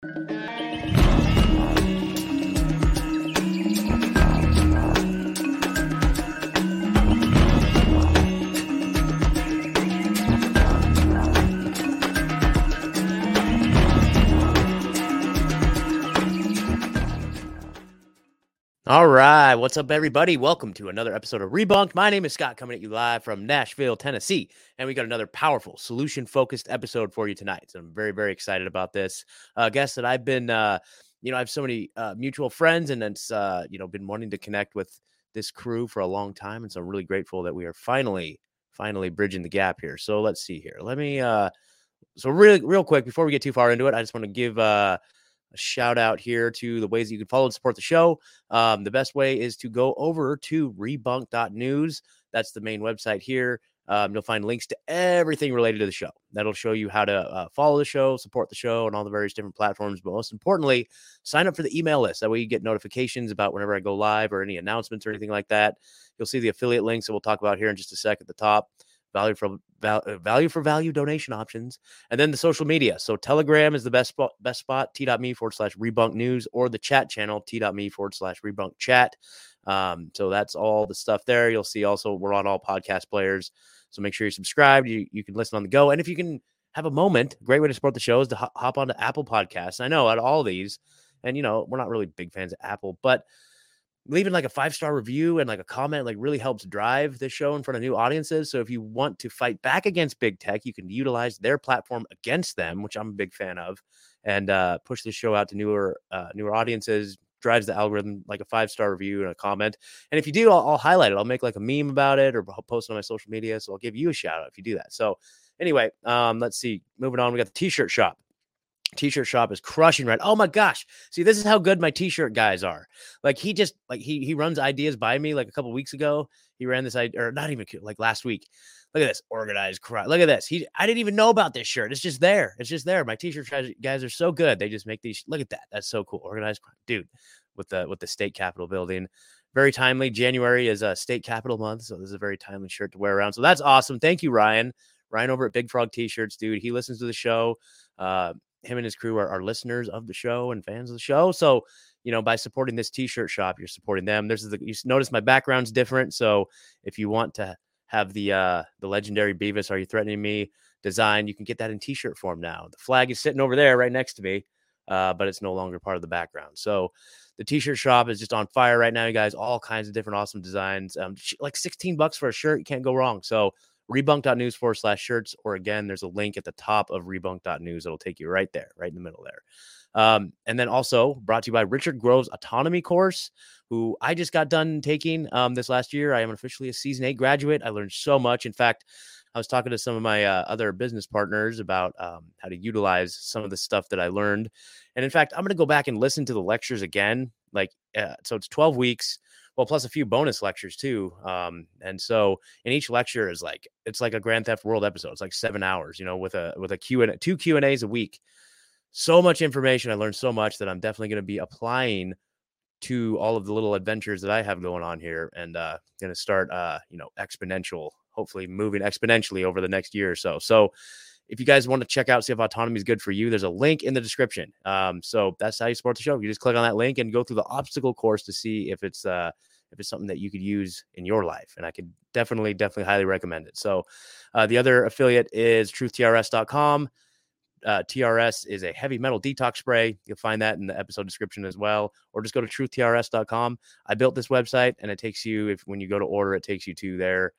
Thank you. All right. What's up, everybody? Welcome to another episode of Rebunked. My name is Scott, coming at you live from Nashville, Tennessee. And we got another powerful, solution focused episode for you tonight. So I'm very, very excited about this. Uh, guess that I've been, uh, you know, I have so many uh, mutual friends and it's, uh, you know, been wanting to connect with this crew for a long time. And so I'm really grateful that we are finally, finally bridging the gap here. So let's see here. Let me, uh, so really, real quick, before we get too far into it, I just want to give, uh, a shout out here to the ways that you can follow and support the show. Um, the best way is to go over to rebunked.news. That's the main website here. Um, you'll find links to everything related to the show. That'll show you how to uh, follow the show, support the show, and all the various different platforms. But most importantly, sign up for the email list. That way, you get notifications about whenever I go live or any announcements or anything like that. You'll see the affiliate links that we'll talk about here in just a sec at the top value for uh, value for value donation options, and then the social media. So Telegram is the best spot, best spot. T.me forward slash rebunk news or the chat channel T.me forward slash rebunk chat. Um, so that's all the stuff there. You'll see also we're on all podcast players. So make sure you're subscribed. You you can listen on the go, and if you can have a moment, great way to support the show is to hop, hop onto Apple Podcasts. I know at all these, and you know we're not really big fans of Apple, but leaving like a five star review and like a comment like really helps drive the show in front of new audiences. So if you want to fight back against big tech, you can utilize their platform against them, which I'm a big fan of, and uh, push the show out to newer uh, newer audiences. Drives the algorithm like a five star review and a comment. And if you do, I'll, I'll highlight it. I'll make like a meme about it or post it on my social media. So I'll give you a shout out if you do that. So anyway, um, let's see. Moving on, we got the t-shirt shop t-shirt shop is crushing right oh my gosh see this is how good my t-shirt guys are like he just like he he runs ideas by me like a couple weeks ago he ran this idea or not even like last week look at this organized crowd look at this he i didn't even know about this shirt it's just there it's just there my t-shirt guys are so good they just make these look at that that's so cool organized crowd. dude with the with the state capitol building very timely january is a state capitol month so this is a very timely shirt to wear around so that's awesome thank you ryan ryan over at big frog t-shirts dude he listens to the show uh him and his crew are, are listeners of the show and fans of the show. So, you know, by supporting this t-shirt shop, you're supporting them. There's the you notice my background's different. So if you want to have the uh the legendary Beavis, Are You Threatening Me design, you can get that in t-shirt form now. The flag is sitting over there right next to me, uh, but it's no longer part of the background. So the t-shirt shop is just on fire right now, you guys. All kinds of different awesome designs. Um, like 16 bucks for a shirt, you can't go wrong. So rebunked.news forward slash shirts, or again, there's a link at the top of rebunked.news that'll take you right there, right in the middle there. Um, and then also brought to you by Richard Grove's autonomy course, who I just got done taking um, this last year. I am officially a season eight graduate. I learned so much. In fact, I was talking to some of my uh, other business partners about um, how to utilize some of the stuff that I learned. And in fact, I'm going to go back and listen to the lectures again. Like, uh, so it's 12 weeks well plus a few bonus lectures too um and so in each lecture is like it's like a grand theft world episode it's like seven hours you know with a with a q and two q and a's a week. So much information i learned so much that i'm definitely going to be applying to all of the little adventures that i have going on here and uh going to start uh you know exponential hopefully moving exponentially over the next year or so. So if you guys want to check out see if autonomy is good for you there's a link in the description. Um, so that's how you support the show. You just click on that link and go through the obstacle course to see if it's uh, if it's something that you could use in your life and i could definitely definitely highly recommend it so uh, the other affiliate is truthtrs.com uh, TRS is a heavy metal detox spray. You'll find that in the episode description as well, or just go to truthtrs.com. I built this website, and it takes you if when you go to order, it takes you to their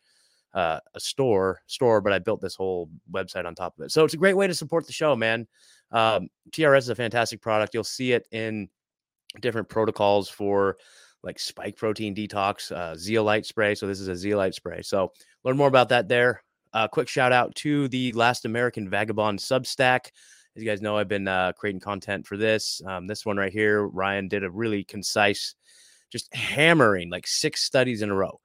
uh, a store store, but I built this whole website on top of it. So it's a great way to support the show, man. Um, TRS is a fantastic product. You'll see it in different protocols for like spike protein detox, uh, zeolite spray. So this is a zeolite spray. So learn more about that there. Uh, quick shout out to the Last American Vagabond Substack. As you guys know, I've been uh, creating content for this. Um, this one right here, Ryan did a really concise, just hammering like six studies in a row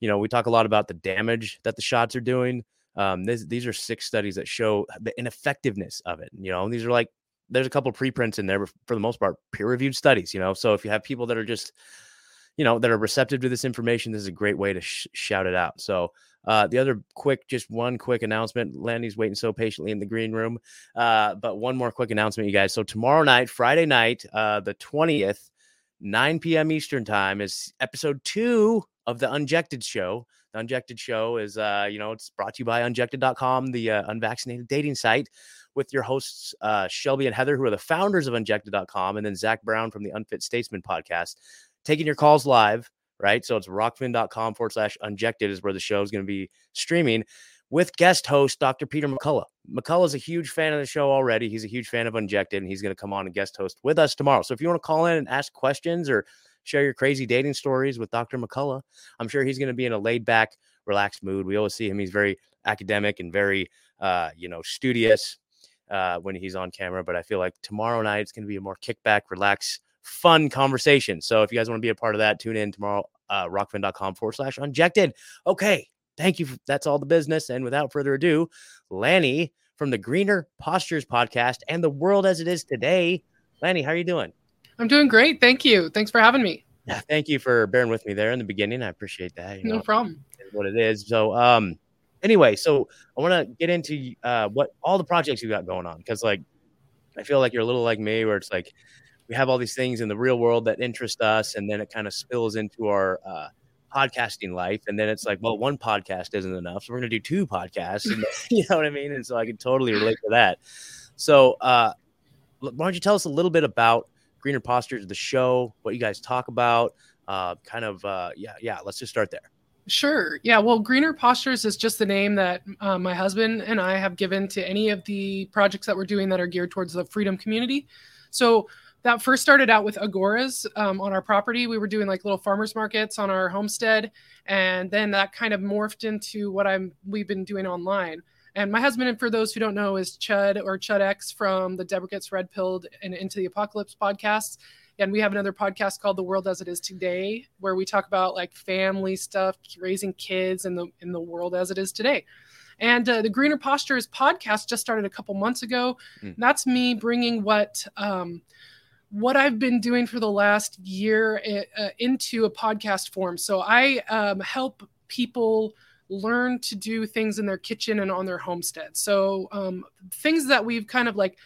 you know, we talk a lot about the damage that the shots are doing. Um, this, these are six studies that show the ineffectiveness of it. You know, these are like there's a couple preprints in there, but for the most part, peer reviewed studies. You know, so if you have people that are just you know, that are receptive to this information, this is a great way to sh- shout it out. So, uh, the other quick, just one quick announcement. Lanni's waiting so patiently in the green room. Uh, but one more quick announcement, you guys. So tomorrow night, Friday night, uh, the 20th, 9 p.m. Eastern time is episode two of the Unjected show. The Unjected show is, uh, you know, it's brought to you by unjected.com, the uh, unvaccinated dating site with your hosts, uh, Shelby and Heather, who are the founders of unjected.com, and then Zach Brown from the Unfit Statesman podcast, taking your calls live right? So it's rokfin.com forward slash unjected is where the show is going to be streaming with guest host Dr. Peter McCullough. McCullough is a huge fan of the show already. He's a huge fan of Unjected, and he's going to come on and guest host with us tomorrow. So if you want to call in and ask questions or share your crazy dating stories with Dr. McCullough, I'm sure he's going to be in a laid back, relaxed mood. We always see him. He's very academic and very, uh, you know, studious uh, when he's on camera. But I feel like tomorrow night it's going to be a more kickback, relax, fun conversation. So if you guys want to be a part of that, tune in tomorrow, uh, rokfin.com forward slash unjected. Okay. Thank you. That's all the business. And without further ado, Lanni from the Greener Postures podcast and the world as it is today. Lanni, how are you doing? I'm doing great. Thank you. Thanks for having me. Yeah, thank you for bearing with me there in the beginning. I appreciate that. You no know, problem. What it is. So, um, anyway, so I want to get into uh, what all the projects you got going on because, like, I feel like you're a little like me, where it's like we have all these things in the real world that interest us, and then it kind of spills into our uh, podcasting life. And then it's like, well, one podcast isn't enough, so we're gonna do two podcasts. And, you know what I mean? And so I can totally relate to that. So, uh, why don't you tell us a little bit about Greener Postures, the show, what you guys talk about, uh, kind of, uh, yeah, yeah. Let's just start there. Sure. Yeah. Well, Greener Postures is just the name that uh, my husband and I have given to any of the projects that we're doing that are geared towards the freedom community. So that first started out with agoras um, on our property. We were doing like little farmers markets on our homestead, and then that kind of morphed into what I'm we've been doing online. And my husband, and for those who don't know, is Chud or Chud X from the Deborah Gets Red Pilled and Into the Apocalypse podcasts. And we have another podcast called The World as It Is Today, where we talk about like family stuff, raising kids in the in the world as it is today. And uh, the Greener Postures podcast just started a couple months ago. Mm. That's me bringing what um, what I've been doing for the last year uh, into a podcast form. So I um, help people learn to do things in their kitchen and on their homestead. So um, things that we've kind of like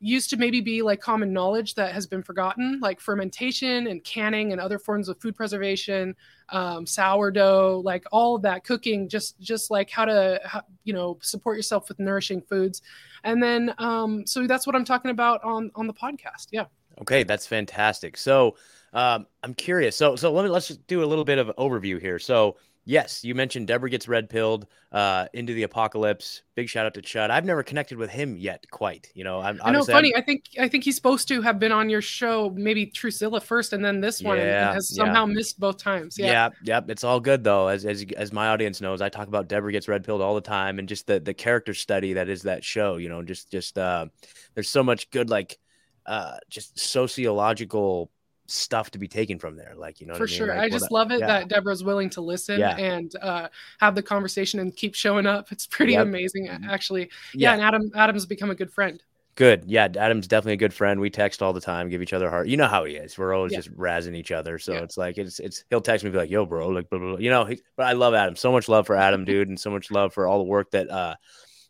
used to maybe be like common knowledge that has been forgotten, like fermentation and canning and other forms of food preservation, um, sourdough, like all of that cooking, just just like how to you know support yourself with nourishing foods, and then um, so that's what I'm talking about on on the podcast. Yeah. Okay, that's fantastic. So um, I'm curious. So so let me let's just do a little bit of overview here. So yes, you mentioned Deborah gets red pilled uh, into the apocalypse. Big shout out to Chud. I've never connected with him yet, quite. You know, I'm. I know, funny. I'm, i think I think he's supposed to have been on your show, maybe Truthzilla first, and then this one, yeah, and has somehow yeah. missed both times. Yeah, yeah, yep. It's all good though. As as as my audience knows, I talk about Deborah gets red pilled all the time, and just the the character study that is that show. You know, just just uh, there's so much good like uh, just sociological stuff to be taken from there. Like, you know, for I mean? sure. Like, I just love it yeah. that Deborah's willing to listen yeah. and uh, have the conversation and keep showing up. It's pretty yep. amazing, actually. Yeah, yeah, and Adam Adam's become a good friend. Good. Yeah, Adam's definitely a good friend. We text all the time, give each other heart. You know how he is. We're always just razzing each other. So it's like it's it's he'll text me be like, "Yo, bro," like blah, blah, blah. you know. He, but I love Adam. So much love for Adam, dude, and so much love for all the work that uh,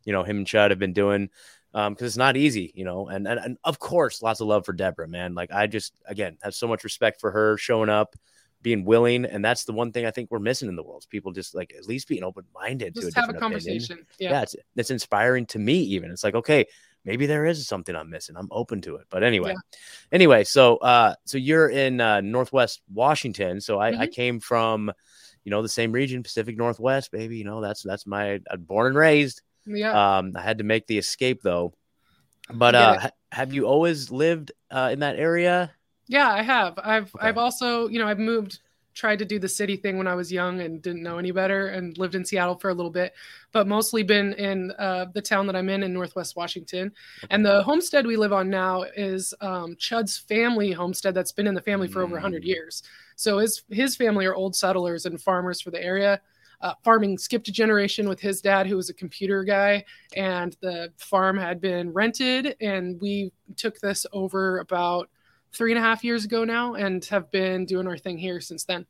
you know, him and Chud have been doing um because it's not easy you know and, and and of course lots of love for deborah man like i just again have so much respect for her showing up being willing and that's the one thing i think we're missing in the world people just like at least being open-minded just to a have a conversation opinion. yeah, yeah it's, it's inspiring to me even it's like okay maybe there is something i'm missing i'm open to it but anyway yeah. anyway so uh so you're in uh northwest washington so i mm-hmm. i came from you know the same region pacific northwest baby you know that's that's my i'm born and raised yeah. Um, I had to make the escape though. But uh, ha- have you always lived uh, in that area? Yeah, I have. I've okay. I've also, you know, I've moved tried to do the city thing when I was young and didn't know any better and lived in Seattle for a little bit, but mostly been in uh, the town that I'm in in Northwest Washington. Okay. And the homestead we live on now is um, Chud's family homestead that's been in the family for mm. over 100 years. So his his family are old settlers and farmers for the area uh, farming skipped a generation with his dad, who was a computer guy, and the farm had been rented. And we took this over about three and a half years ago now and have been doing our thing here since then.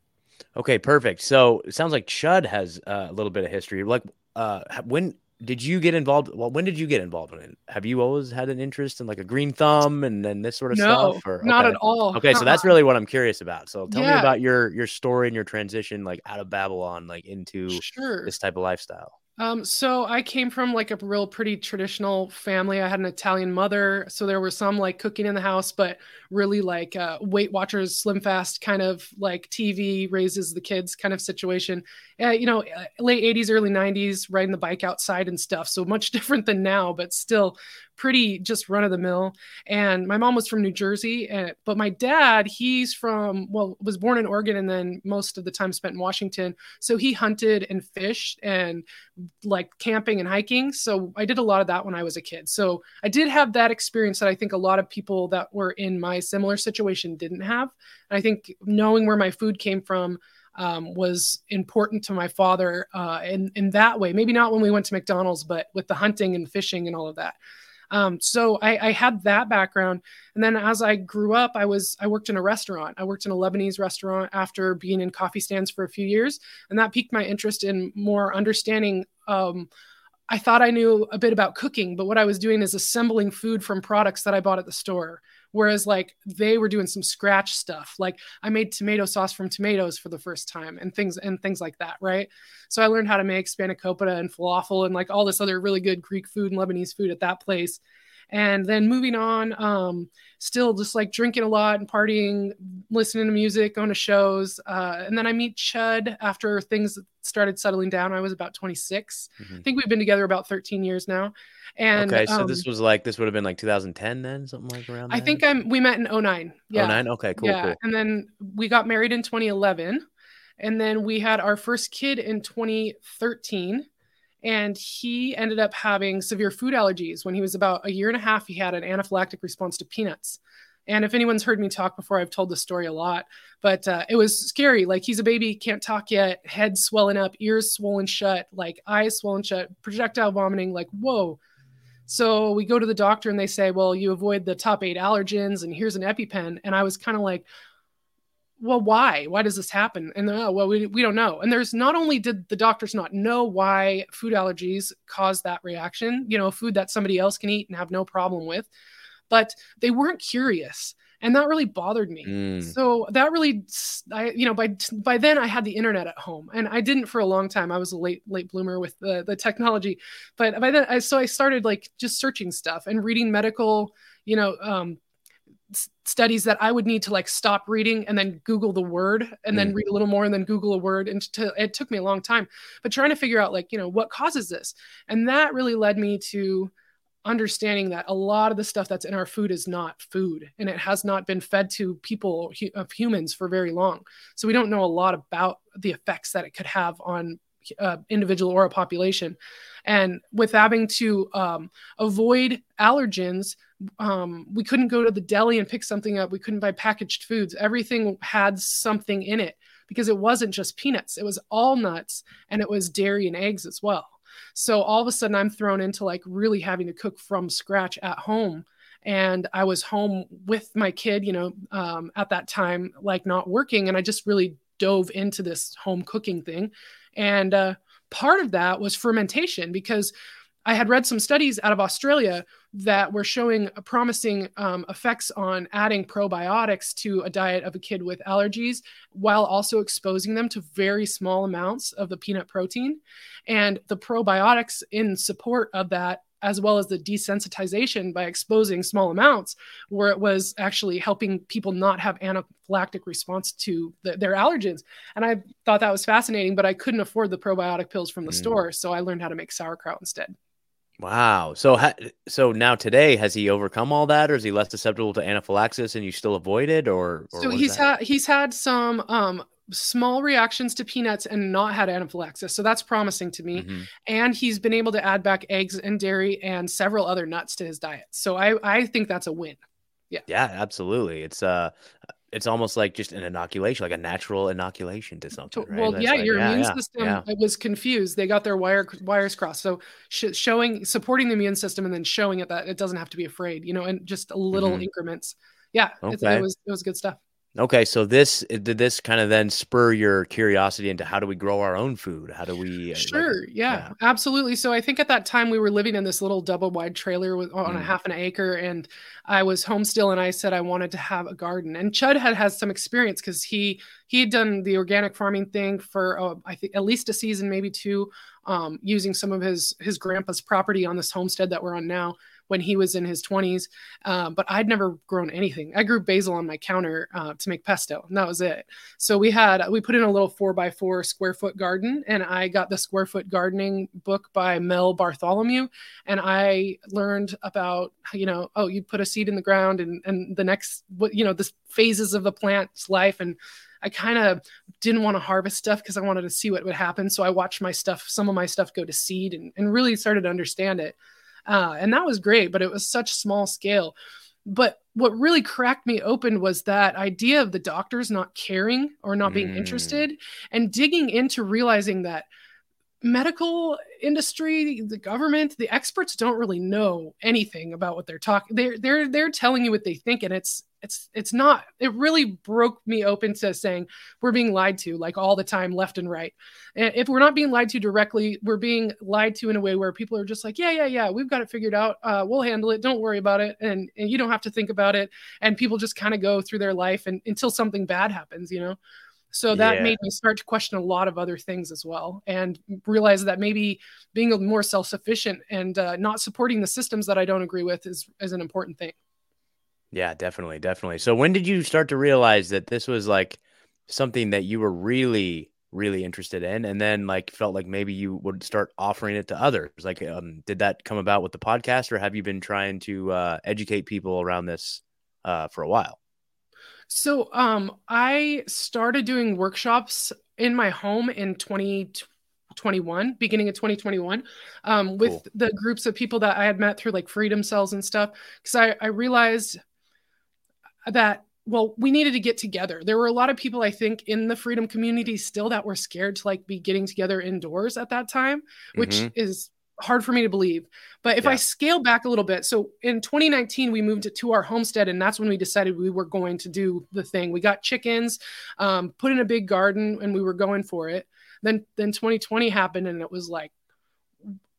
Okay, perfect. So it sounds like Chud has uh, a little bit of history. Like, uh, when did you get involved? Well, when did you get involved in it? Have you always had an interest in like a green thumb and then this sort of no, stuff? Or not okay. at all. Okay, so that's really what I'm curious about. So tell me about your your story and your transition, like out of Babylon, like into sure. this type of lifestyle. Um, so I came from like a real pretty traditional family. I had an Italian mother, so there was some like cooking in the house, but really like uh, Weight Watchers, Slim Fast kind of like TV raises the kids kind of situation. Uh, you know, uh, late '80s, early '90s, riding the bike outside and stuff. So much different than now, but still pretty just run of the mill. And my mom was from New Jersey, and, but my dad, he's from well, was born in Oregon and then most of the time spent in Washington. So he hunted and fished and like camping and hiking. So I did a lot of that when I was a kid. So I did have that experience that I think a lot of people that were in my similar situation didn't have. And I think knowing where my food came from um, was important to my father uh, in in that way. Maybe not when we went to McDonald's, but with the hunting and fishing and all of that. Um, so I, I had that background, and then as I grew up, I was I worked in a restaurant. I worked in a Lebanese restaurant after being in coffee stands for a few years, and that piqued my interest in more understanding. Um, I thought I knew a bit about cooking, but what I was doing is assembling food from products that I bought at the store. Whereas like they were doing some scratch stuff. Like I made tomato sauce from tomatoes for the first time and things and things like that, right? So I learned how to make spanakopita and falafel and like all this other really good Greek food and Lebanese food at that place. And then moving on, um, still just like drinking a lot and partying, listening to music, going to shows. Uh, and then I meet Chud after things started settling down. I was about 26. Mhm. I think we've been together about 13 years now. And okay, so um, this was like this would have been like 2010 then, something like around. I then? think I'm we met in 09. Yeah. Oh nine. Okay, cool, yeah. cool. And then we got married in 2011. And then we had our first kid in 2013. And he ended up having severe food allergies. When he was about a year and a half, he had an anaphylactic response to peanuts. And if anyone's heard me talk before, I've told the story a lot, but uh, it was scary. Like he's a baby, can't talk yet, head swelling up, ears swollen shut, like eyes swollen shut, projectile vomiting, like, whoa. So we go to the doctor and they say, well, you avoid the top eight allergens and here's an EpiPen. And I was kind of like, well, why? Why does this happen? And uh, well, we, we don't know. And there's not only did the doctors not know why food allergies cause that reaction, you know, food that somebody else can eat and have no problem with, but they weren't curious. And that really bothered me. Mm. So that really, I, you know, by by then I had the internet at home, and I didn't for a long time. I was a late late bloomer with the the technology, but by then, I, so I started like just searching stuff and reading medical, you know, um, s- studies that I would need to like stop reading and then Google the word and then Mm. read a little more and then Google a word. And to, it took me a long time, but trying to figure out like, you know, what causes this. And that really led me to understanding that a lot of the stuff that's in our food is not food and it has not been fed to people hu- of humans for very long. So we don't know a lot about the effects that it could have on uh, individual or a population. And with having to um, avoid allergens, um, we couldn't go to the deli and pick something up. We couldn't buy packaged foods. Everything had something in it because it wasn't just peanuts, it was all nuts and it was dairy and eggs as well. So all of a sudden, I'm thrown into like really having to cook from scratch at home. And I was home with my kid, you know, um, at that time, like not working. And I just really dove into this home cooking thing. And uh, part of that was fermentation because I had read some studies out of Australia that were showing promising um, effects on adding probiotics to a diet of a kid with allergies while also exposing them to very small amounts of the peanut protein. And the probiotics in support of that, as well as the desensitization by exposing small amounts, where it was actually helping people not have anaphylactic response to the, their allergens. And I thought that was fascinating, but I couldn't afford the probiotic pills from the Mm. store. So I learned how to make sauerkraut instead. Wow. So ha- so now today has he overcome all that, or is he less susceptible to anaphylaxis, and you still avoid it, or, or so he's had he's had some um small reactions to peanuts and not had anaphylaxis so that's promising to me Mhm. and he's been able to add back eggs and dairy and several other nuts to his diet so i i think that's a win Yeah, Yeah, absolutely. It's uh, it's almost like just an inoculation, like a natural inoculation to something. Right? well That's yeah like- your immune yeah, system yeah. was confused they got their wire wires crossed so sh- showing supporting the immune system and then showing it that it doesn't have to be afraid you know and just little Mhm. increments yeah, okay. it was it was good stuff. Okay, so this did this kind of then spur your curiosity into how do we grow our own food? How do we? Uh, sure, like, yeah, yeah, absolutely. So I think at that time we were living in this little double wide trailer with, on mm. a half an acre, and I was home still, and I said I wanted to have a garden. And Chud had has some experience because he he had done the organic farming thing for uh, I think at least a season, maybe two, um, using some of his his grandpa's property on this homestead that we're on now when he was in his 20s. Uh, but I'd never grown anything. I grew basil on my counter uh, to make pesto, and that was it. So we had we put in a little four by four square foot garden, and I got the square foot gardening book by Mel Bartholomew, and I learned about you know oh you put a seed in the ground and and the next what you know the phases of the plant's life and I kind of didn't want to harvest stuff because I wanted to see what would happen. So I watched my stuff, some of my stuff go to seed and, and really started to understand it. Uh, and that was great, but it was such small scale. But what really cracked me open was that idea of the doctors not caring or not being mm. interested and digging into realizing that medical industry the government the experts don't really know anything about what they're talking they're they're they're telling you what they think and it's it's it's not it really broke me open to saying we're being lied to like all the time left and right. And if we're not being lied to directly we're being lied to in a way where people are just like yeah yeah yeah we've got it figured out uh, we'll handle it don't worry about it and, and you don't have to think about it and people just kind of go through their life and until something bad happens you know so that yeah. made me start to question a lot of other things as well and realize that maybe being more self-sufficient and uh, not supporting the systems that i don't agree with is, is an important thing yeah, definitely, definitely. So when did you start to realize that this was like something that you were really really interested in and then like felt like maybe you would start offering it to others like um did that come about with the podcast or have you been trying to uh educate people around this uh for a while so um i started doing workshops in my home in 2021 beginning of 2021 um, with cool. the groups of people that i had met through like freedom cells and stuff because I, I realized that well we needed to get together there were a lot of people i think in the freedom community still that were scared to like be getting together indoors at that time which mm-hmm. is hard for me to believe. But if yeah. i scale back a little bit so in 2019 we moved to our homestead and that's when we decided we were going to do the thing. We got chickens um, put in a big garden and we were going for it. Then then 2020 happened and it was like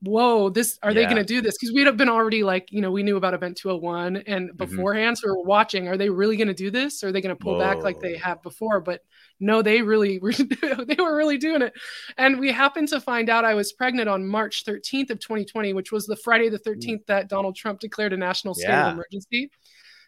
whoa this are yeah. they going to do this because we'd have been already like you know we knew about event 201 and mm-hmm. beforehand mm-hmm. so we were watching are they really going to do this or are they going to pull whoa. back like they have before but no they really were they were really doing it and we happened to find out i was pregnant on march 13th of 2020 which was the friday the 13th that donald trump declared a national state yeah. of emergency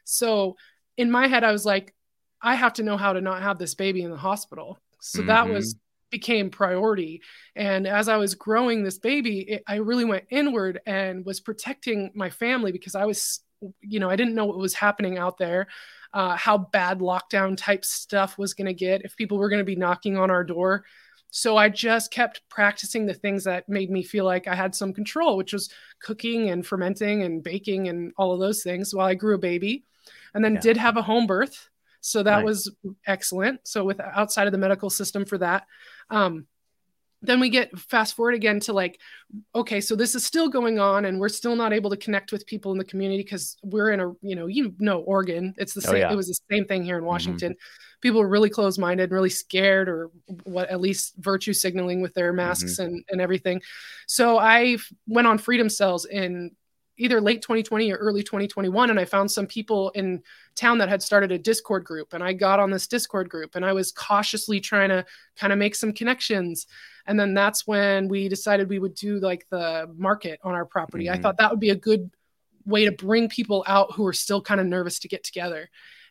so in my head i was like i have to know how to not have this baby in the hospital so mm-hmm. that was became priority. And as I was growing this baby, it, I really went inward and was protecting my family because I was, you know, I didn't know what was happening out there, uh, how bad lockdown type stuff was going to get, if people were going to be knocking on our door. So I just kept practicing the things that made me feel like I had some control, which was cooking and fermenting and baking and all of those things while I grew a baby. And then yeah. did have a home birth. So that nice. was excellent. So with outside of the medical system for that. Um, then we get fast forward again to like okay so this is still going on and we're still not able to connect with people in the community because we're in a you know you know oregon it's the oh, same yeah. it was the same thing here in mm-hmm. washington mm-hmm. people were really closed-minded and really scared or what at least virtue signaling with their masks mm-hmm. and, and everything so i went on freedom cells in either late 2020 or early 2021 and i found some people in town that had started a discord group and i got on this discord group and i was cautiously trying to kind of make some connections. And then that's when we decided we would do like the market on our property. Mm-hmm. i thought that would be a good way to bring people out who are still kind of nervous to get together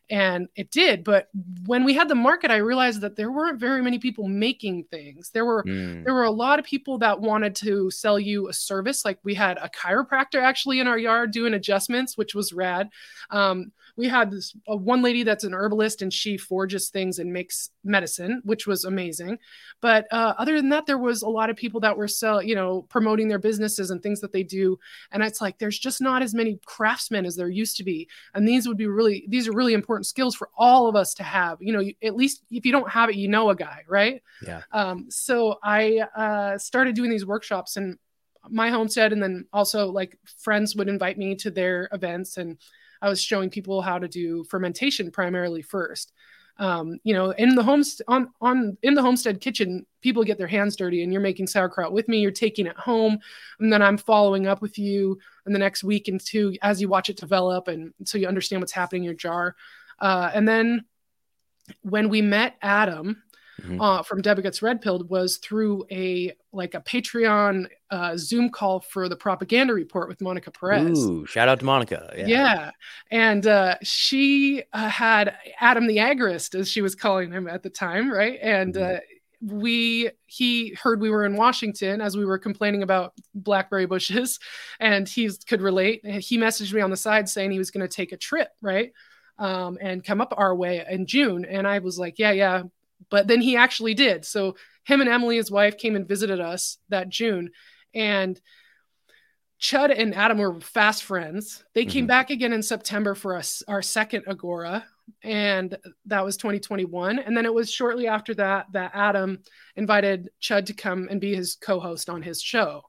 and it did but when we had the market i realized that there weren't very many people making things. There were mm. there were a lot of people that wanted to sell you a service. Like we had a chiropractor actually in our yard doing adjustments which was rad. Um, we had this uh, one lady that's an herbalist and she forges things and makes medicine, which was amazing. But uh, other than that, there was a lot of people that were sell, you know, promoting their businesses and things that they do. And it's like there's just not as many craftsmen as there used to be. And these would be really these are really important skills for all of us to have. You know, at least if you don't have it, you know a guy, right? Yeah. Um, so I uh, started doing these workshops and my homestead and then also like friends would invite me to their events and I was showing people how to do fermentation primarily first. Um, you know, in the homes on on in the homestead kitchen, people get their hands dirty, and you're making sauerkraut with me. You're taking it home, and then I'm following up with you in the next week and two as you watch it develop, and so you understand what's happening in your jar. Uh, and then when we met Adam, mm-hmm. uh, from Deborah Gets Red Pilled was through a like a Patreon uh, Zoom call for the propaganda report with Monica Perez. Ooh, shout out to Monica. Yeah, yeah. and uh, she uh, had Adam the Agorist, as she was calling him at the time, right? And mm-hmm. Uh, we he heard we were in Washington as we were complaining about blackberry bushes, and he could relate. He messaged me on the side saying he was going to take a trip, right? Um, and come up our way in June. And I was like, yeah, yeah, but then he actually did. So him and Emily, his wife, came and visited us that June. And Chud and Adam were fast friends. They came mm-hmm. back again in September for us our second Agora, and that was 2021. And then it was shortly after that that Adam invited Chud to come and be his co-host on his show,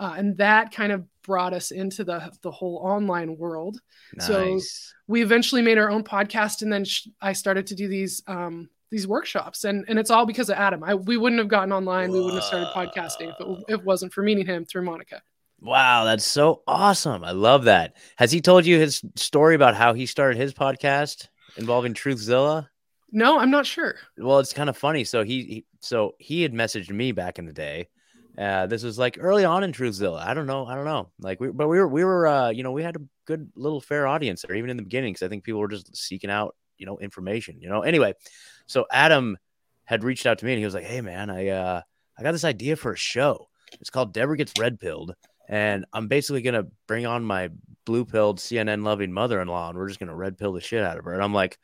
uh, and that kind of brought us into the the whole online world. Nice. So we eventually made our own podcast, and then sh- I started to do these um, these workshops and and it's all because of adam I, we wouldn't have gotten online Whoa. we wouldn't have started podcasting if it, if it wasn't for meeting him through monica wow that's so awesome i love that has he told you his story about how he started his podcast involving truthzilla no i'm not sure well it's kind of funny so he, he so he had messaged me back in the day uh, this was like early on in Truthzilla. I don't know. I don't know. Like we, but we were, we were, uh, you know, we had a good little fair audience there, even in the beginning, because I think people were just seeking out, you know, information. You know. Anyway, so Adam had reached out to me and he was like, "Hey man, I uh I got this idea for a show. It's called Deborah Gets Red Pilled, and I'm basically gonna bring on my blue pilled CNN loving mother in law, and we're just gonna red pill the shit out of her." And I'm like,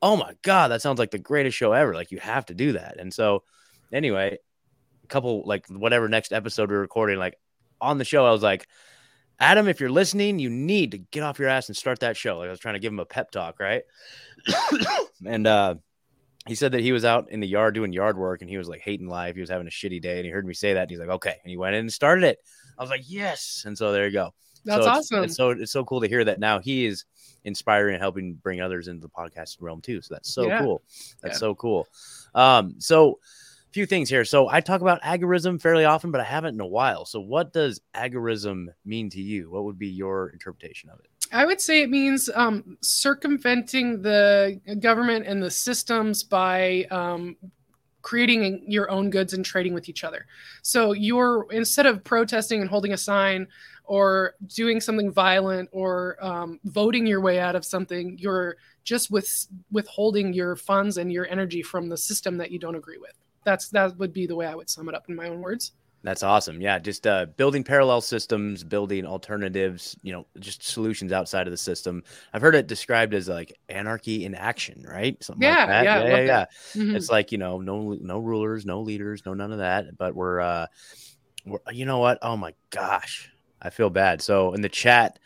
"Oh my god, that sounds like the greatest show ever! Like you have to do that." And so, anyway, a couple like whatever next episode we're recording, like on the show, I was like. Adam, if you're listening, you need to get off your ass and start that show. Like I was trying to give him a pep talk, right? and uh he said that he was out in the yard doing yard work and he was like hating life. He was having a shitty day and he heard me say that. And he's like, okay. And he went in and started it. I was like, yes. And so there you go. That's so awesome. It's, so it's so cool to hear that now he is inspiring and helping bring others into the podcast realm too. So that's so yeah. cool. That's yeah. so cool. Um, so few things here. So I talk about agorism fairly often, but I haven't in a while. So what does agorism mean to you? What would be your interpretation of it? I would say it means um, circumventing the government and the systems by um, creating your own goods and trading with each other. So you're instead of protesting and holding a sign or doing something violent or um, voting your way out of something, you're just with withholding your funds and your energy from the system that you don't agree with. That's that would be the way I would sum it up in my own words. That's awesome. Yeah, just uh, building parallel systems, building alternatives, you know, just solutions outside of the system. I've heard it described as like anarchy in action, right? Something yeah, like that. Yeah, yeah, yeah. Mm-hmm. It's like you know, no, no rulers, no leaders, no none of that. But we're, uh, we're, you know what? Oh my gosh, I feel bad. So in the chat,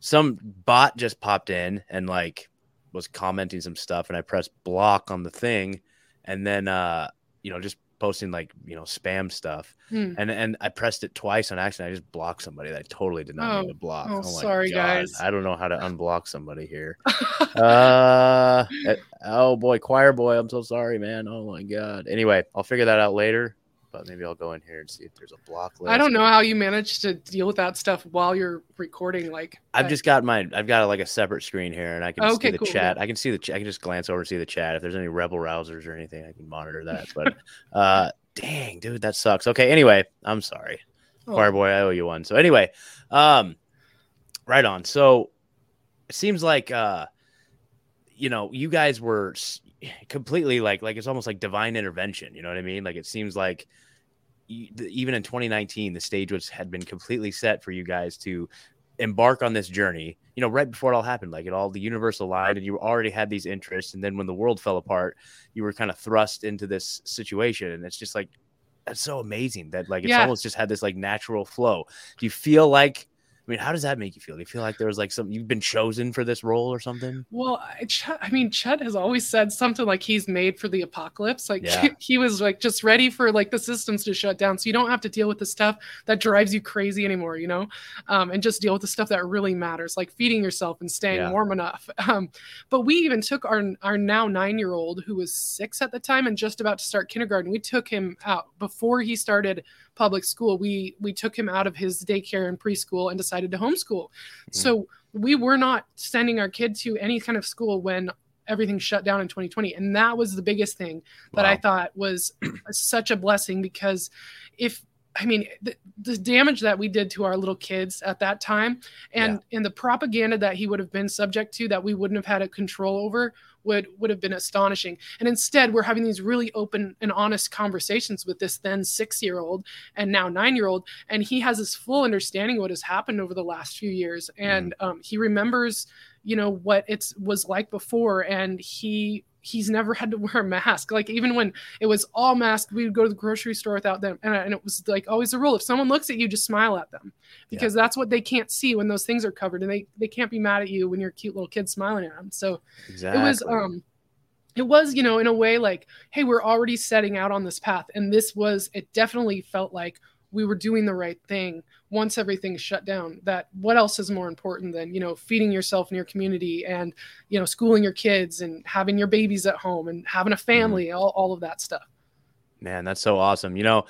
some bot just popped in and like was commenting some stuff, and I pressed block on the thing, and then uh, you know, just posting like you know spam stuff. Hmm. and and i pressed it twice on accident. I just blocked somebody that i totally did not oh, mean to block. Oh, oh sorry God. guys. I don't know how to unblock somebody here. Uh eh, oh boy choir boy. I'm so sorry man. Oh my god. Anyway i'll figure that out later but maybe I'll go in here and see if there's a block list. I don't know how you manage to deal with that stuff while you're recording. Like I've just got my I've got like a separate screen here, and I can okay, see the cool, chat. I can see the I can just glance over and see the chat. If there's any rebel rousers or anything, I can monitor that. But uh, dang, dude, that sucks. Okay, anyway, I'm sorry, oh. choir boy. I owe you one. So anyway, um, right on. So it seems like uh, you know, you guys were completely like like it's almost like divine intervention you know what i mean like it seems like even in 2019, the stage was had been completely set for you guys to embark on this journey. You know, right before it all happened, like it all the universe aligned, and you already had these interests. And then when the world fell apart, you were kind of thrust into this situation, and it's just like that's so amazing that like it's yeah. almost just had this like natural flow. Do you feel like I mean, how does that make you feel? Do you feel like there was like some you've been chosen for this role or something? Well, I, I mean, Chud has always said something like he's made for the apocalypse. Like Yeah. he was like just ready for like the systems to shut down, so you don't have to deal with the stuff that drives you crazy anymore, you know, um, and just deal with the stuff that really matters, like feeding yourself and staying Yeah. warm enough. Um, but we even took our our now nine year old who was six at the time and just about to start kindergarten. We took him out before he started public school. We we took him out of his daycare and preschool and decided to homeschool. Hmm. So we were not sending our kid to any kind of school when everything shut down in 2020 and that was the biggest thing that i thought was such a blessing because if i mean the, the damage that we did to our little kids at that time and and the propaganda that he would have been subject to that we wouldn't have had a control over would would have been astonishing. And instead we're having these really open and honest conversations with this then six year old and now nine year old and he has this full understanding of what has happened over the last few years. And um, he remembers you know what it was like before and he he's never had to wear a mask. Like even when it was all masked we would go to the grocery store without them and, and it was like always the rule. If someone looks at you just smile at them because that's what they can't see when those things are covered and they they can't be mad at you when you're a cute little kid smiling at them so Exactly. it was um it was you know in a way like hey we're already setting out on this path and this was it definitely felt like we were doing the right thing once everything is shut down that what else is more important than you know feeding yourself and your community and you know schooling your kids and having your babies at home and having a mm-hmm. family all, all of that stuff Man, that's so awesome. You know,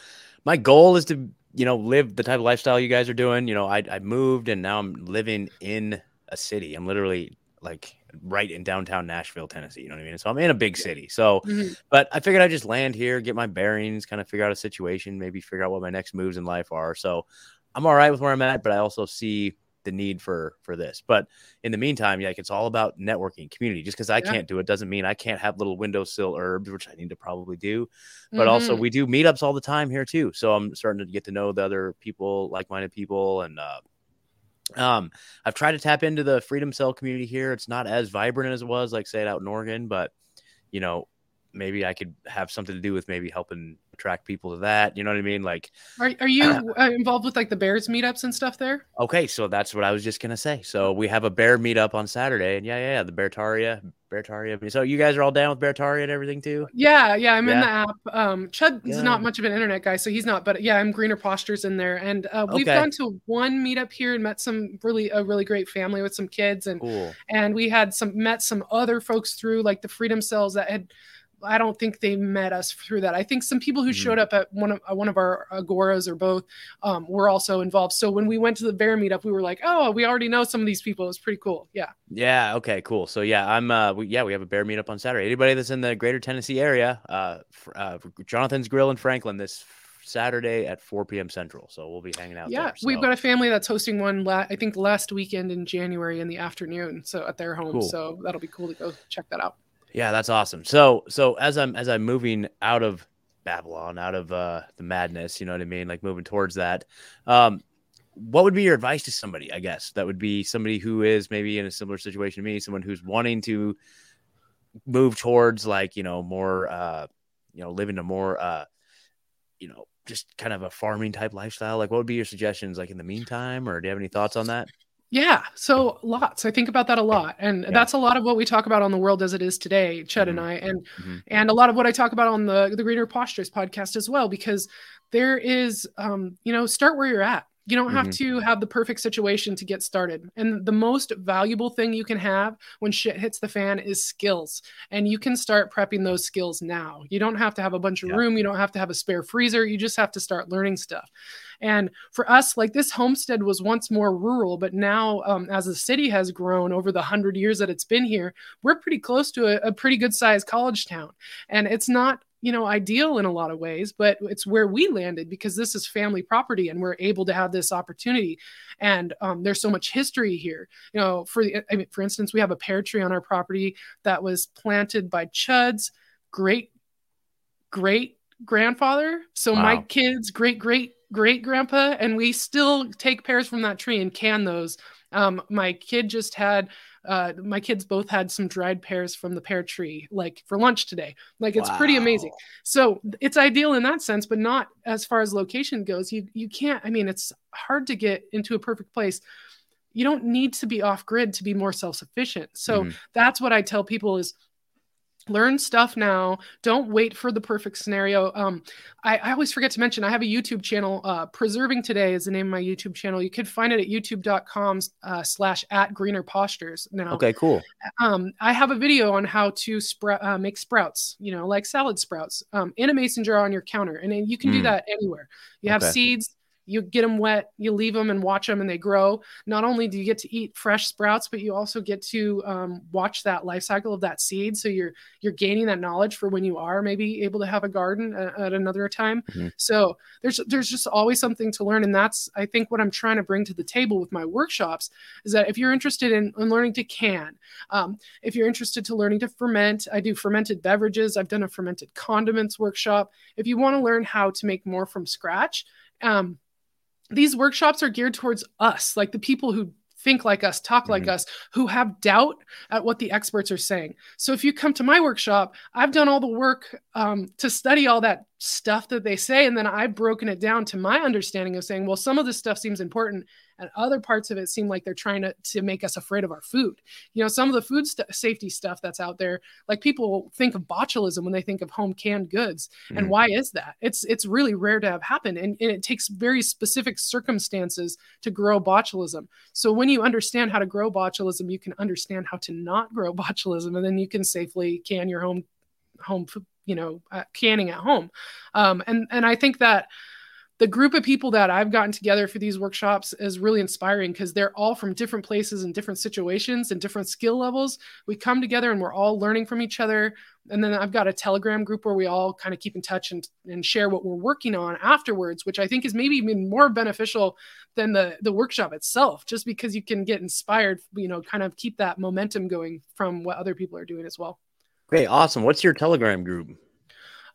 my goal is to, you know, live the type of lifestyle you guys are doing. You know, I, I moved and now I'm living in a city. I'm literally like right in downtown Nashville, Tennessee. You know what I mean? So I'm in a big city. So, Mhm. but I figured I'd just land here, get my bearings, kind of figure out a situation, maybe figure out what my next moves in life are. So I'm all right with where I'm at, but I also see the need for for this. But in the meantime, like it's all about networking, community. Just because I Yeah. can't do it doesn't mean I can't have little windowsill herbs, which I need to probably do but also Mhm. we do meetups all the time here too. So I'm starting to get to know the other people, like-minded people, and uh, um, I've tried to tap into the Freedom Cell community here. It's not as vibrant as it was, like say it out in Oregon, but you know, maybe I could have something to do with maybe helping attract people to that. You know what I mean? Like, are, are you uh, involved with like the bears meetups and stuff there okay, so that's what I was just gonna say. So we have a bear meetup on Saturday, and yeah, yeah, yeah the Beartaria, Beartaria. So you guys are all down with Beartaria and everything too? Yeah, yeah, I'm in the app. Um, Chud is Yeah. not much of an internet guy, so he's not. But yeah, I'm Greener Postures in there, and uh, we've Okay. gone to one meetup here and met some really a really great family with some kids, and Cool. and we had some met some other folks through like the Freedom Cells that had. I don't think they met us through that. I think some people who Mhm. showed up at one of uh, one of our agoras or both um, were also involved. So when we went to the bear meetup, we were like, "Oh, we already know some of these people." It was pretty cool. Yeah. Yeah. Okay. Cool. So yeah, I'm. Uh, we, yeah, we have a bear meetup on Saturday. Anybody that's in the Greater Tennessee area, uh, uh, Jonathan's Grill in Franklin this Saturday at 4 p.m. Central. So we'll be hanging out. Yeah, there. we've got a family that's hosting one. La- I think last weekend in January in the afternoon, so at their home. Cool. So that'll be cool to go check that out. Yeah, that's awesome. So so as I'm as I'm moving out of Babylon, out of uh, the madness, you know what I mean, like moving towards that. Um, what would be your advice to somebody? I guess that would be somebody who is maybe in a similar situation to me, someone who's wanting to move towards like you know more uh, you know living a more uh, you know just kind of a farming type lifestyle. Like, what would be your suggestions? Like in the meantime, or do you have any thoughts on that? Yeah, so lots. I think about that a lot, and Yeah. that's a lot of what we talk about on the world as it is today, Chud and Mhm. I, and Mhm. and a lot of what I talk about on the the Greener Postures podcast as well, because there is, um, you know, start where you're at. You don't have Mhm. to have the perfect situation to get started. And the most valuable thing you can have when shit hits the fan is skills. And you can start prepping those skills now. You don't have to have a bunch of Yeah. room. You don't have to have a spare freezer. You just have to start learning stuff. And for us, like this homestead was once more rural, but now um, as the city has grown over the hundred years that it's been here, we're pretty close to a, a pretty good sized college town. And it's not you know ideal in a lot of ways but it's where we landed because this is family property and we're able to have this opportunity. And um, there's so much history here. You know for the, I mean, for instance we have a pear tree on our property that was planted by chud's great great grandfather. So my kids great great great grandpa and we still take pears from that tree and can those. Um, my kid just had uh, my kids both had some dried pears from the pear tree like for lunch today. Like it's pretty amazing. So it's ideal in that sense but not as far as location goes. You you can't i mean it's hard to get into a perfect place. You don't need to be off grid to be more self-sufficient. So mm-hmm. that's what i tell people is learn stuff now. Don't wait for the perfect scenario. Um I, I, always forget to mention i have a youtube channel uh preserving today is the name of my youtube channel. You could find it at youtube.com uh, slash at greener postures now. Okay cool. Um i have a video on how to sprout uh, make sprouts you know like salad sprouts um in a mason jar on your counter and you can mm. do that anywhere. You have okay. seeds you get them wet, you leave them and watch them, and they grow. Not only do you get to eat fresh sprouts, but you also get to um, watch that life cycle of that seed. So you're you're gaining that knowledge for when you are maybe able to have a garden at, at another time. Mm-hmm. So there's there's just always something to learn, and that's I think what I'm trying to bring to the table with my workshops is that if you're interested in, in learning to can, um, if you're interested to learning to ferment, I do fermented beverages. I've done a fermented condiments workshop. If you want to learn how to make more from scratch. Um, these workshops are geared towards us, like the people who think like us, talk mm-hmm. like us, who have doubt at what the experts are saying. So if you come to my workshop, I've done all the work um, to study all that stuff that they say, and then I've broken it down to my understanding of saying, well, some of this stuff seems important, and other parts of it seem like they're trying to, to make us afraid of our food. You know some of the food st- safety stuff that's out there like people think of botulism when they think of home canned goods. Mm. and why is that? It's it's really rare to have happen and, and it takes very specific circumstances to grow botulism. So when you understand how to grow botulism you can understand how to not grow botulism and then you can safely can your home home you know uh, canning at home. Um, and and i think that the group of people that I've gotten together for these workshops is really inspiring because they're all from different places and different situations and different skill levels. We come together and we're all learning from each other. And then I've got a Telegram group where we all kind of keep in touch and, and share what we're working on afterwards, which I think is maybe even more beneficial than the, the workshop itself, just because you can get inspired, you know, kind of keep that momentum going from what other people are doing as well. Great. Awesome. What's your Telegram group?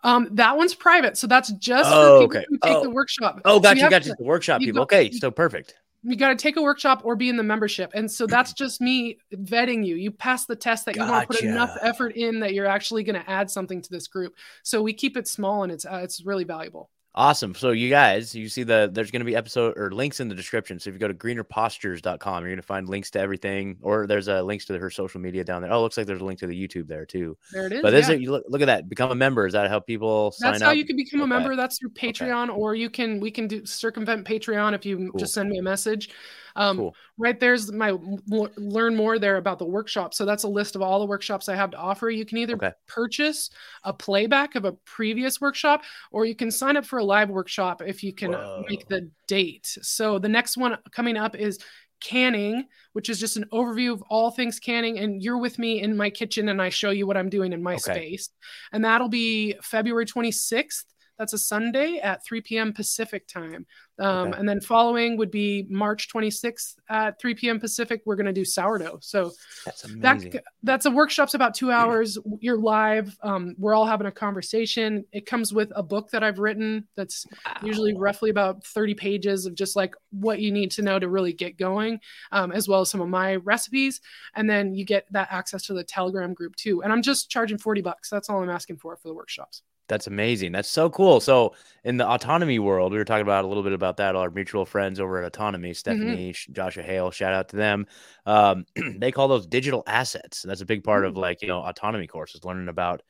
Um, that one's private, so that's just oh, for people okay. who take oh. the workshop. Oh, gotcha, so gotcha. To, the workshop people. Go, okay, so perfect. You got to take a workshop or be in the membership, and so that's just me vetting you. You pass the test that you want to put enough effort in that you're actually going to add something to this group. So we keep it small, and it's uh, it's really valuable. Awesome. So you guys, you see the there's going to be episode or links in the description. So if you go to greenerpostures.com, you're going to find links to everything, or there's a uh, links to her social media down there. Oh, looks like there's a link to the YouTube there too. There it is. But is yeah. it? You look, look at that. Become a member. Is that how people sign That's how you can become okay. a member. That's through Patreon, okay. or you can we can do circumvent Patreon if you cool. just send me a message. Um, cool. Right there's my learn more there about the workshop. So that's a list of all the workshops I have to offer. You can either okay. purchase a playback of a previous workshop, or you can sign up for a live workshop if you can Whoa. make the date. So the next one coming up is canning, which is just an overview of all things canning. And you're with me in my kitchen and I show you what I'm doing in my okay. space. And that'll be February 26th. That's a Sunday at 3 p.m. Pacific time. Um, okay. And then following would be March 26th at 3 p.m. Pacific. We're going to do sourdough. So that's amazing. That, that's a workshop's about two hours. You're live. Um, we're all having a conversation. It comes with a book that I've written that's wow. usually roughly about 30 pages of just like what you need to know to really get going, um, as well as some of my recipes. And then you get that access to the Telegram group too. And I'm just charging 40 bucks. That's all I'm asking for for the workshops. That's amazing. That's so cool. So in the autonomy world, we were talking about a little bit about that. Our mutual friends over at Autonomy, mm-hmm. Stephanie, mm-hmm. Joshua Hale, shout out to them. Um, they call those digital assets. And that's a big part mm-hmm. of like, you know, autonomy courses, learning about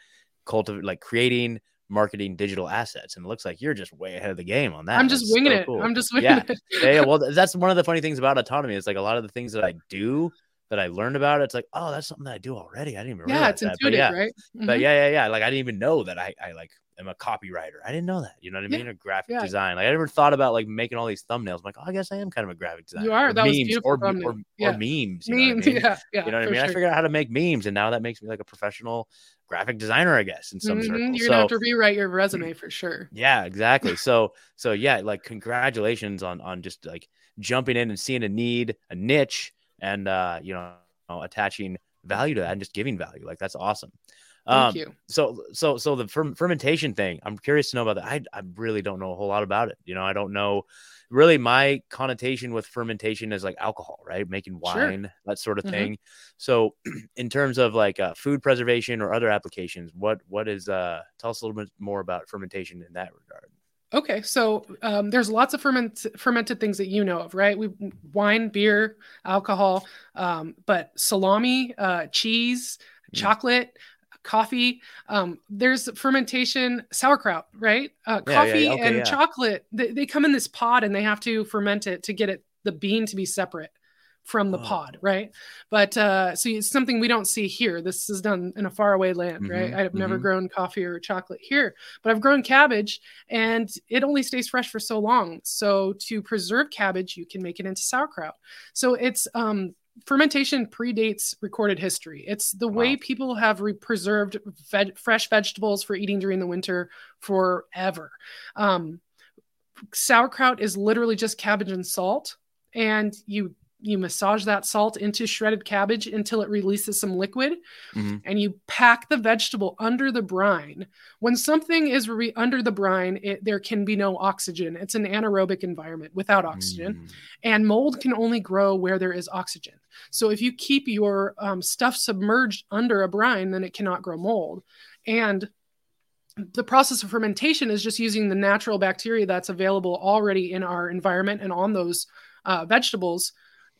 cultivate like creating marketing digital assets. And it looks like you're just way ahead of the game on that. I'm just that's winging so it. Cool. I'm just winging yeah. it. yeah. Well, that's one of the funny things about autonomy. It's like a lot of the things that I do that I learned about. It's like, oh, that's something that I do already. I didn't even yeah, it's intuitive, yeah, right? Mm-hmm. But yeah, yeah, yeah. Like I didn't even know that I, I like am a copywriter. I didn't know that. You know what I mean? Yeah. A graphic yeah. design. Like I never thought about like making all these thumbnails. I'm like, oh, I guess I am kind of a graphic designer. You are. Or that memes, was beautiful. Or, or, yeah. or, memes. memes. I mean? Yeah. Yeah. You know what I mean? Sure. I figured out how to make memes, and now that makes me like a professional graphic designer, I guess, in some mm-hmm. circles. You're gonna have to rewrite your resume for sure. Yeah, exactly. so, so yeah, like congratulations on on just like jumping in and seeing a need, a niche, and uh, you know, attaching value to that and just giving value. Like that's awesome. Thank um, you. So, so, so the fer- fermentation thing, I'm curious to know about that. I, I really don't know a whole lot about it. You know, I don't know really my connotation with fermentation is like alcohol, right? Making wine, sure. that sort of mm-hmm. thing. So, in terms of like uh, food preservation or other applications, what, what is, uh, tell us a little bit more about fermentation in that regard. Okay, so um, there's lots of ferment, fermented things that you know of, right? We wine, beer, alcohol, um, but salami, uh, cheese, mm. chocolate, coffee. Um, there's fermentation, sauerkraut, right? Uh, yeah, coffee yeah, okay, and yeah. chocolate. They, they come in this pod and they have to ferment it to get it the bean to be separate from the oh. pod, right? But uh, so it's something we don't see here. This is done in a faraway land, mm-hmm, right? I've mm-hmm. never grown coffee or chocolate here, but I've grown cabbage and it only stays fresh for so long. So to preserve cabbage, you can make it into sauerkraut. So it's um, fermentation predates recorded history. It's the way people have re- preserved veg- fresh vegetables for eating during the winter forever. Um, sauerkraut is literally just cabbage and salt, and you you massage that salt into shredded cabbage until it releases some liquid mm-hmm. and you pack the vegetable under the brine when something is re- under the brine it, there can be no oxygen it's an anaerobic environment without oxygen mm. and mold can only grow where there is oxygen so if you keep your um, stuff submerged under a brine then it cannot grow mold and the process of fermentation is just using the natural bacteria that's available already in our environment and on those uh, vegetables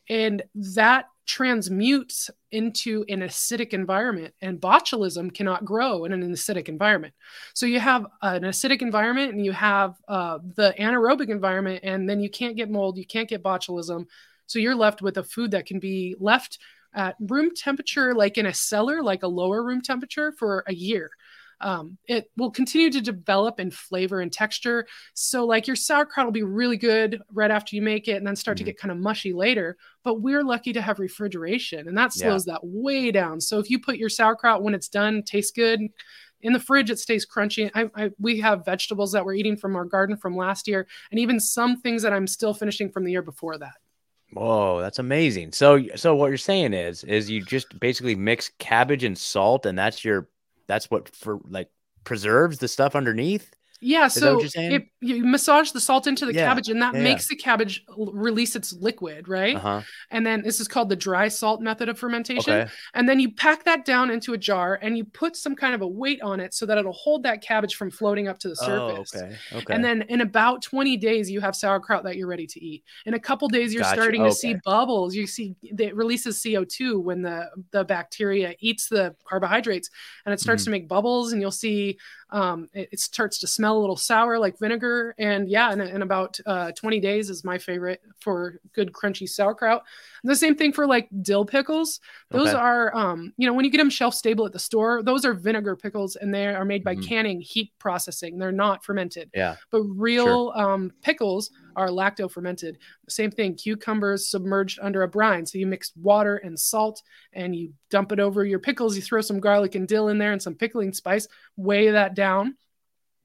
and that transmutes into an acidic environment and botulism cannot grow in an acidic environment. So you have an acidic environment and you have uh, the anaerobic environment and then you can't get mold you can't get botulism. So you're left with a food that can be left at room temperature like in a cellar like a lower room temperature for a year um, it will continue to develop in flavor and texture. So, like your sauerkraut will be really good right after you make it and then start mm-hmm. to get kind of mushy later. But we're lucky to have refrigeration and that slows yeah. that way down. So, if you put your sauerkraut when it's done, tastes good. In the fridge, it stays crunchy. I, I, we have vegetables that we're eating from our garden from last year, and even some things that I'm still finishing from the year before that. Whoa, that's amazing. So, so what you're saying is, is you just basically mix cabbage and salt, and that's your that's what for like preserves the stuff underneath. Yeah, Is so it, you massage the salt into the yeah, cabbage, and that yeah, makes yeah. the cabbage release its liquid, right? Uh-huh. And then this is called the dry salt method of fermentation. Okay. And then you pack that down into a jar, and you put some kind of a weight on it so that it'll hold that cabbage from floating up to the oh, surface. Oh, okay. Okay. And then in about 20 days, you have sauerkraut that you're ready to eat. In a couple days, you're gotcha. starting okay. to see bubbles. You see it releases CO2 when the the bacteria eats the carbohydrates, and it starts mm. to make bubbles, and you'll see um, it, it, starts to smell a little sour like vinegar. And yeah, in, in about uh, 20 days is my favorite for good crunchy sauerkraut. The same thing for like dill pickles. Those okay. are, um, you know, when you get them shelf stable at the store, those are vinegar pickles and they are made by mm-hmm. canning, heat processing. They're not fermented. Yeah. But real sure. um, pickles are lacto fermented. Same thing, cucumbers submerged under a brine. So you mix water and salt and you dump it over your pickles. You throw some garlic and dill in there and some pickling spice, weigh that down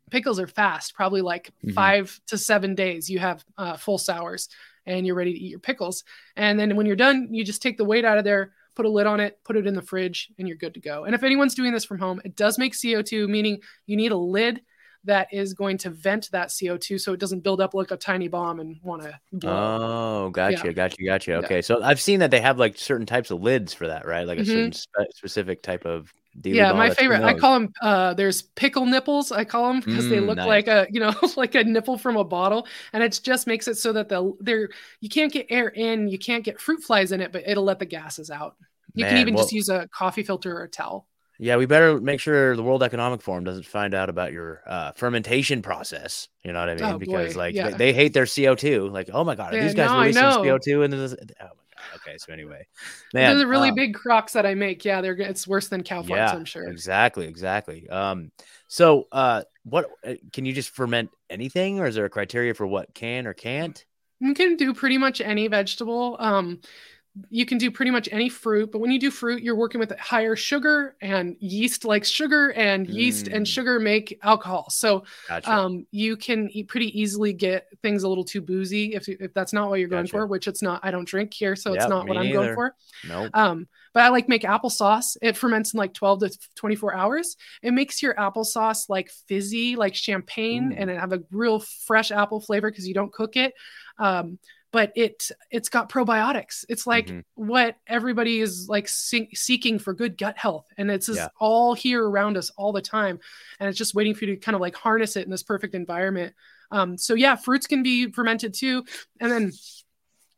pickles are fast probably like mm-hmm. five to seven days you have uh, full sours and you're ready to eat your pickles. And then when you're done, you just take the weight out of there, put a lid on it, put it in the fridge, and you're good to go. And if anyone's doing this from home, it does make CO2, meaning you need a lid that is going to vent that CO2 so it doesn't build up like a tiny bomb and want to Oh, gotcha, yeah. gotcha, gotcha. Okay. Yeah. So I've seen that they have like certain types of lids for that, right? Like a mm-hmm. certain spe- specific type of yeah, my favorite. I call them. Uh, there's pickle nipples. I call them because mm, they look nice. like a you know like a nipple from a bottle, and it just makes it so that the there you can't get air in, you can't get fruit flies in it, but it'll let the gases out. You Man, can even well, just use a coffee filter or a towel. Yeah, we better make sure the World Economic Forum doesn't find out about your uh, fermentation process. You know what I mean? Oh, because boy. like yeah. they, they, hate their CO two. Like, oh my god, are yeah, these guys no, releasing CO two into this? Oh my god. Okay, so anyway, man, those are really um, big crocks that I make. Yeah, they're it's worse than cow farts. Yeah, I'm sure. Exactly, exactly. Um, so uh, what uh, can you just ferment anything, or is there a criteria for what can or can't? You can do pretty much any vegetable. Um, you can do pretty much any fruit, but when you do fruit, you're working with higher sugar and yeast likes sugar and yeast mm. and sugar make alcohol. So gotcha. um, you can pretty easily get things a little too boozy if, if that's not what you're going gotcha. for, which it's not. I don't drink here, so yep, it's not what I'm going for. No. Nope. Um, but I like make applesauce. It ferments in like 12 to 24 hours. It makes your applesauce like fizzy, like champagne, Ooh. and it have a real fresh apple flavor because you don't cook it. Um, but it it's got probiotics. It's like Mhm. what everybody is like se- seeking for good gut health, and it's just Yeah. all here around us all the time, and it's just waiting for you to kind of like harness it in this perfect environment. Um, so yeah, fruits can be fermented too, and then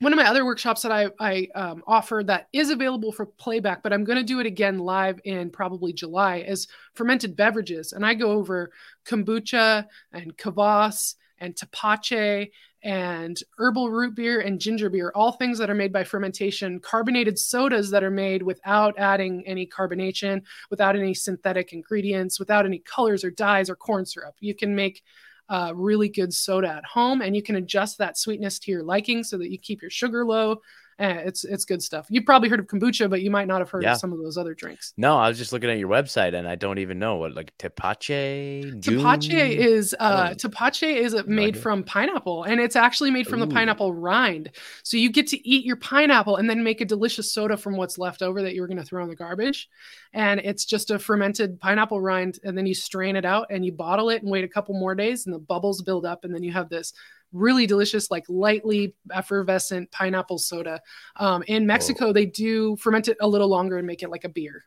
one of my other workshops that I, I um, offer that is available for playback, but I'm going to do it again live in probably July is fermented beverages. And I go over kombucha and kvass and tepache and herbal root beer and ginger beer, all things that are made by fermentation, carbonated sodas that are made without adding any carbonation, without any synthetic ingredients, without any colors or dyes or corn syrup. You can make uh, really good soda at home, and you can adjust that sweetness to your liking so that you keep your sugar low. Eh, it's it's good stuff. You've probably heard of kombucha, but you might not have heard Yeah. of some of those other drinks. No, I was just looking at your website and I don't even know what like tepache. Tapache is uh, Oh. tepache is made idea. from pineapple, and it's actually made from the pineapple rind. So you get to eat your pineapple and then make a delicious soda from what's left over that you were going to throw in the garbage. And it's just a fermented pineapple rind, and then you strain it out and you bottle it and wait a couple more days, and the bubbles build up, and then you have this really delicious, like lightly effervescent pineapple soda. Um, in Mexico, they do ferment it a little longer and make it like a beer.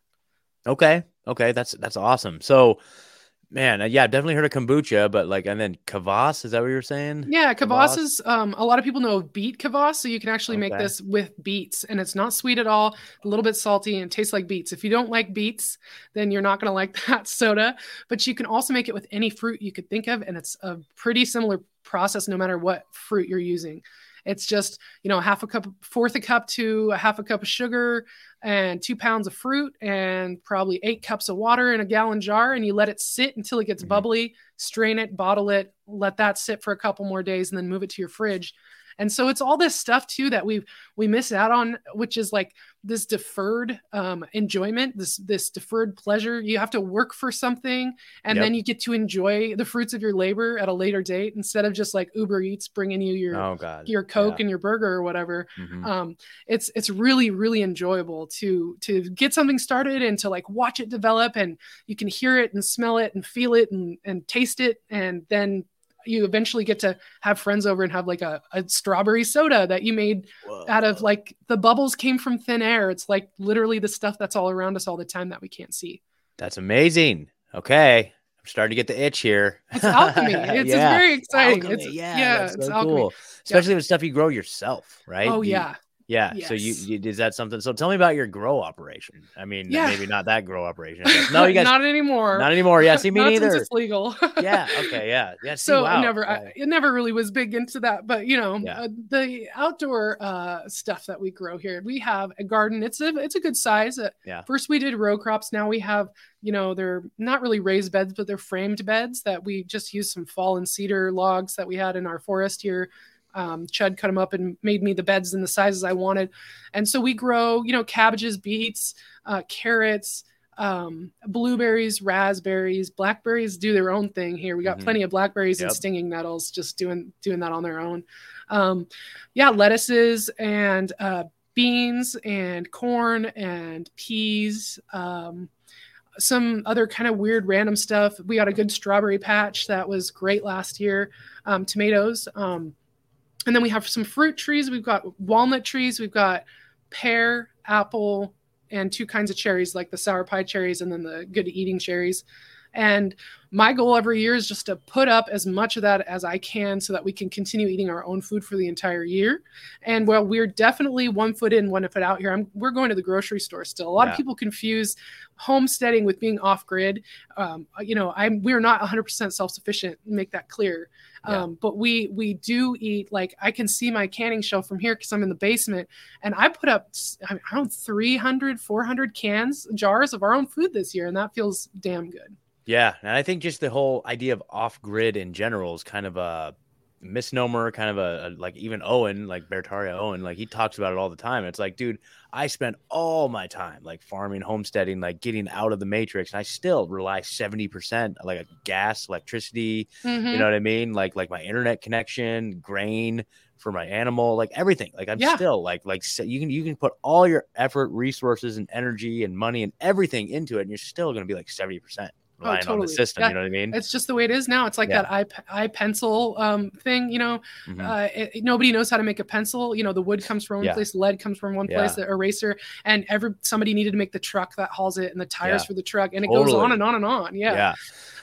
Okay. Okay. That's that's awesome. So, man, uh, yeah, I've definitely heard of kombucha, but like, and then kvass, is that what you're saying? Yeah, Kvass? kvass is um, a lot of people know of beet kvass, so you can actually make this with beets, and it's not sweet at all, a little bit salty, and tastes like beets. If you don't like beets, then you're not going to like that soda. But you can also make it with any fruit you could think of, and it's a pretty similar process no matter what fruit you're using. It's just you know half a cup, fourth a cup to a half a cup of sugar, and two pounds of fruit, and probably eight cups of water in a gallon jar, and you let it sit until it gets Mhm. bubbly strain it, bottle it, let that sit for a couple more days, and then move it to your fridge. And so it's all this stuff too that we we miss out on, which is like this deferred um, enjoyment, this this deferred pleasure. You have to work for something, and Yep. then you get to enjoy the fruits of your labor at a later date instead of just like Uber Eats bringing you your Oh God. your Coke and your burger or whatever Mhm. um, it's it's really really enjoyable to to get something started and to like watch it develop and you can hear it and smell it and feel it and and taste it and then you eventually get to have friends over and have like a, a strawberry soda that you made out of like the bubbles came from thin air it's like literally the stuff that's all around us all the time that we can't see That's amazing. Okay. I'm starting to get the itch here. it's alchemy it's, Yeah. it's very exciting Alchemy, it's yeah, yeah, that's it's so alchemy cool. Especially with stuff you grow yourself, right? oh You- yeah Yeah. So you, you is that something? So tell me about your grow operation. I mean, Yeah. maybe not that grow operation. No, you guys not anymore not anymore. Yeah. See me Not neither. it's legal yeah. Okay. Yeah. Yeah. See, so wow. I never wow. I, it never really was big into that but you know Yeah. uh, the outdoor uh stuff that we grow here we have a garden it's a it's a good size uh, Yeah. first we did row crops now we have you know they're not really raised beds but they're framed beds that we just use some fallen cedar logs that we had in our forest here um, Chud cut them up and made me the beds and the sizes i wanted and so we grow you know cabbages beets uh, carrots um, blueberries, raspberries, blackberries do their own thing here. We got Mhm. plenty of blackberries and stinging nettles just doing doing that on their own. Um, yeah, lettuces and uh, beans and corn and peas. Um, some other kind of weird random stuff. We got a good strawberry patch that was great last year. Um, tomatoes. Um, and then we have some fruit trees. We've got walnut trees. We've got pear, apple, and two kinds of cherries, like the sour pie cherries and then the good eating cherries. And my goal every year is just to put up as much of that as I can so that we can continue eating our own food for the entire year. And while we're definitely one foot in, one foot out here, I'm, we're going to the grocery store still. A lot Yeah. of people confuse homesteading with being off grid. Um, you know, I'm we're not 100% self sufficient. Make that clear. Yeah. Um, but we we do eat like I can see my canning shelf from here because I'm in the basement, and I put up I don't know 300 400 cans jars of our own food this year, and that feels damn good. Yeah, and I think just the whole idea of off grid in general is kind of a misnomer, kind of a, a- like even Owen, like Bertaria Owen, like he talks about it all the time. It's like, dude, I spent all my time like farming, homesteading, like getting out of the matrix, and I still rely seventy percent like a gas, electricity. Mhm. You know what I mean? Like like my internet connection, grain for my animal, like everything. Like I'm Yeah. still like like you can you can put all your effort, resources, and energy and money and everything into it, and you're still going to be like seventy percent relying on totally. the system. Yeah. You know what I mean? It's just the way it is now. It's like Yeah. that eye, I, Pencil um, thing, you know. Mhm. Uh, it, nobody knows how to make a pencil. You know, the wood comes from one Yeah. place, lead comes from one place, the eraser, and every somebody needed to make the truck that hauls it and the tires for the truck, and it goes on and on and on. Yeah. yeah.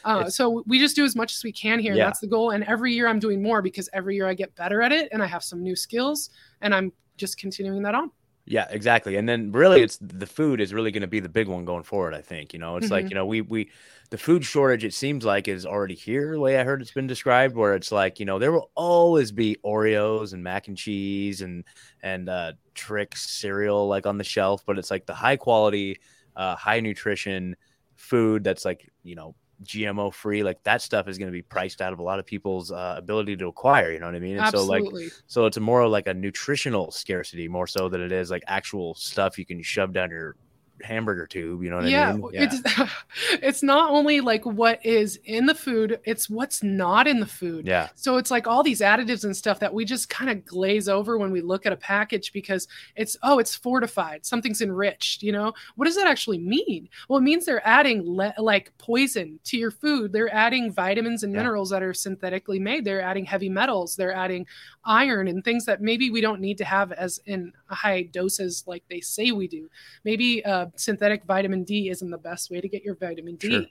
Uh, so we just do as much as we can here. That's the goal. And every year I'm doing more because every year I get better at it and I have some new skills and I'm just continuing that on. Yeah, exactly. And then really it's the food is really going to be the big one going forward, I think. You know, it's like, Mhm. you know, we we the food shortage it seems like is already here, the way I heard it's been described, where it's like, you know, there will always be Oreos and mac and cheese and and uh Trix cereal like on the shelf, but it's like the high quality, uh high nutrition food that's like, you know, GMO free, like that stuff is going to be priced out of a lot of people's uh, ability to acquire. You know what I mean? And so like Absolutely. so it's more like a nutritional scarcity more so than it is like actual stuff you can shove down your hamburger tube. You know what yeah, I mean? Yeah. it's it's not only like what is in the food, it's what's not in the food. yeah. So it's like all these additives and stuff that we just kind of glaze over when we look at a package because it's oh it's fortified, something's enriched. You know what does that actually mean? Well, it means they're adding le- like poison to your food. They're adding vitamins and Yeah. minerals that are synthetically made. They're adding heavy metals. They're adding iron and things that maybe we don't need to have as in high doses like they say we do. Maybe uh, synthetic vitamin D isn't the best way to get your vitamin D. Sure.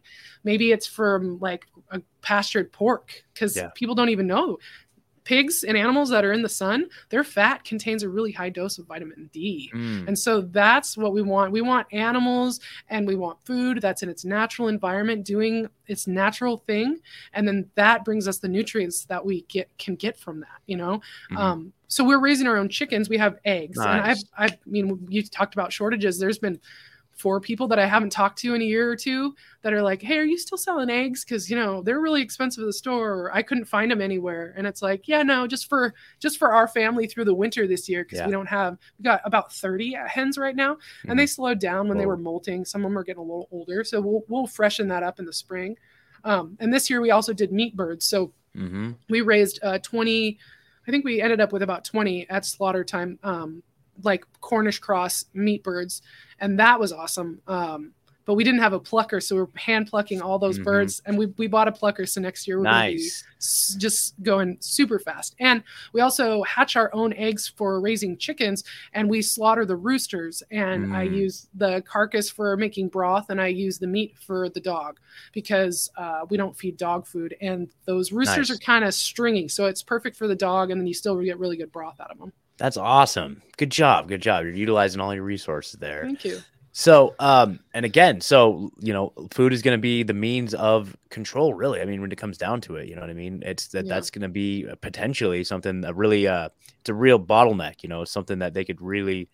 Maybe it's from like a pastured pork because Yeah. people don't even know. Pigs and animals that are in the sun, their fat contains a really high dose of vitamin D. Mm, And so that's what we want. We want animals and we want food that's in its natural environment doing its natural thing. And then that brings us the nutrients that we get can get from that, you know? mhm. Um, so we're raising our own chickens. We have eggs. And I've, I've, I mean, you talked about shortages. There's been four people that I haven't talked to in a year or two that are like, Hey, are you still selling eggs? Cause you know, they're really expensive at the store or I couldn't find them anywhere. And it's like, yeah, no, just for, just for our family through the winter this year. Cause Yeah. we don't have, we got about 30 hens right now and they slowed down when they were molting. Some of them are getting a little older. So we'll, we'll freshen that up in the spring. Um, and this year we also did meat birds. So Mhm. we raised uh, 20 i think we ended up with about 20 at slaughter time um, like cornish cross meat birds and that was awesome um, but we didn't have a plucker so we're hand plucking all those Mhm. birds and we, we bought a plucker so next year we're going to be s- just going super fast and we also hatch our own eggs for raising chickens and we slaughter the roosters and i Mm. use the carcass for making broth and i use the meat for the dog because uh, we don't feed dog food and those roosters Nice. are kind of stringy so it's perfect for the dog and then you still get really good broth out of them That's awesome. Good job. Good job. You're utilizing all your resources there. thank you So, um, and again, so you know, food is going to be the means of control, really. I mean, when it comes down to it, you know what I mean. It's that Yeah. that's going to be potentially something that really, uh, it's a real bottleneck. You know, something that they could really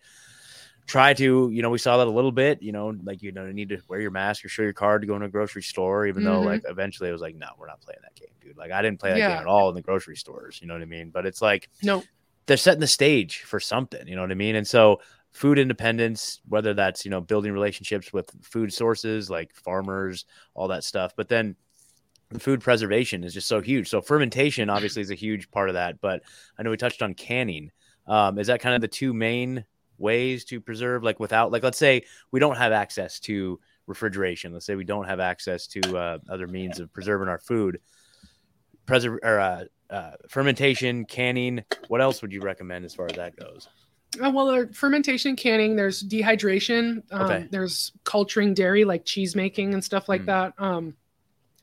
try to. You know, we saw that a little bit. You know, like you know, need to wear your mask or show your card to go in a grocery store. Even though, Mhm. like, eventually, it was like, no, we're not playing that game, dude. Like, I didn't play that Yeah. game at all in the grocery stores. You know what I mean? But it's like no they're setting the stage for something, you know what I mean? And so food independence, whether that's, you know, building relationships with food sources like farmers, all that stuff, but then the food preservation is just so huge. So fermentation obviously is a huge part of that, but I know we touched on canning. Um, is that kind of the two main ways to preserve like without like let's say we don't have access to refrigeration let's say we don't have access to uh, other means of preserving our food preserve or uh, uh, fermentation, canning. What else would you recommend as far as that goes? Uh, well, there, fermentation, canning. There's dehydration. Um, Okay. There's culturing dairy, like cheese making and stuff like Mm. that. Um,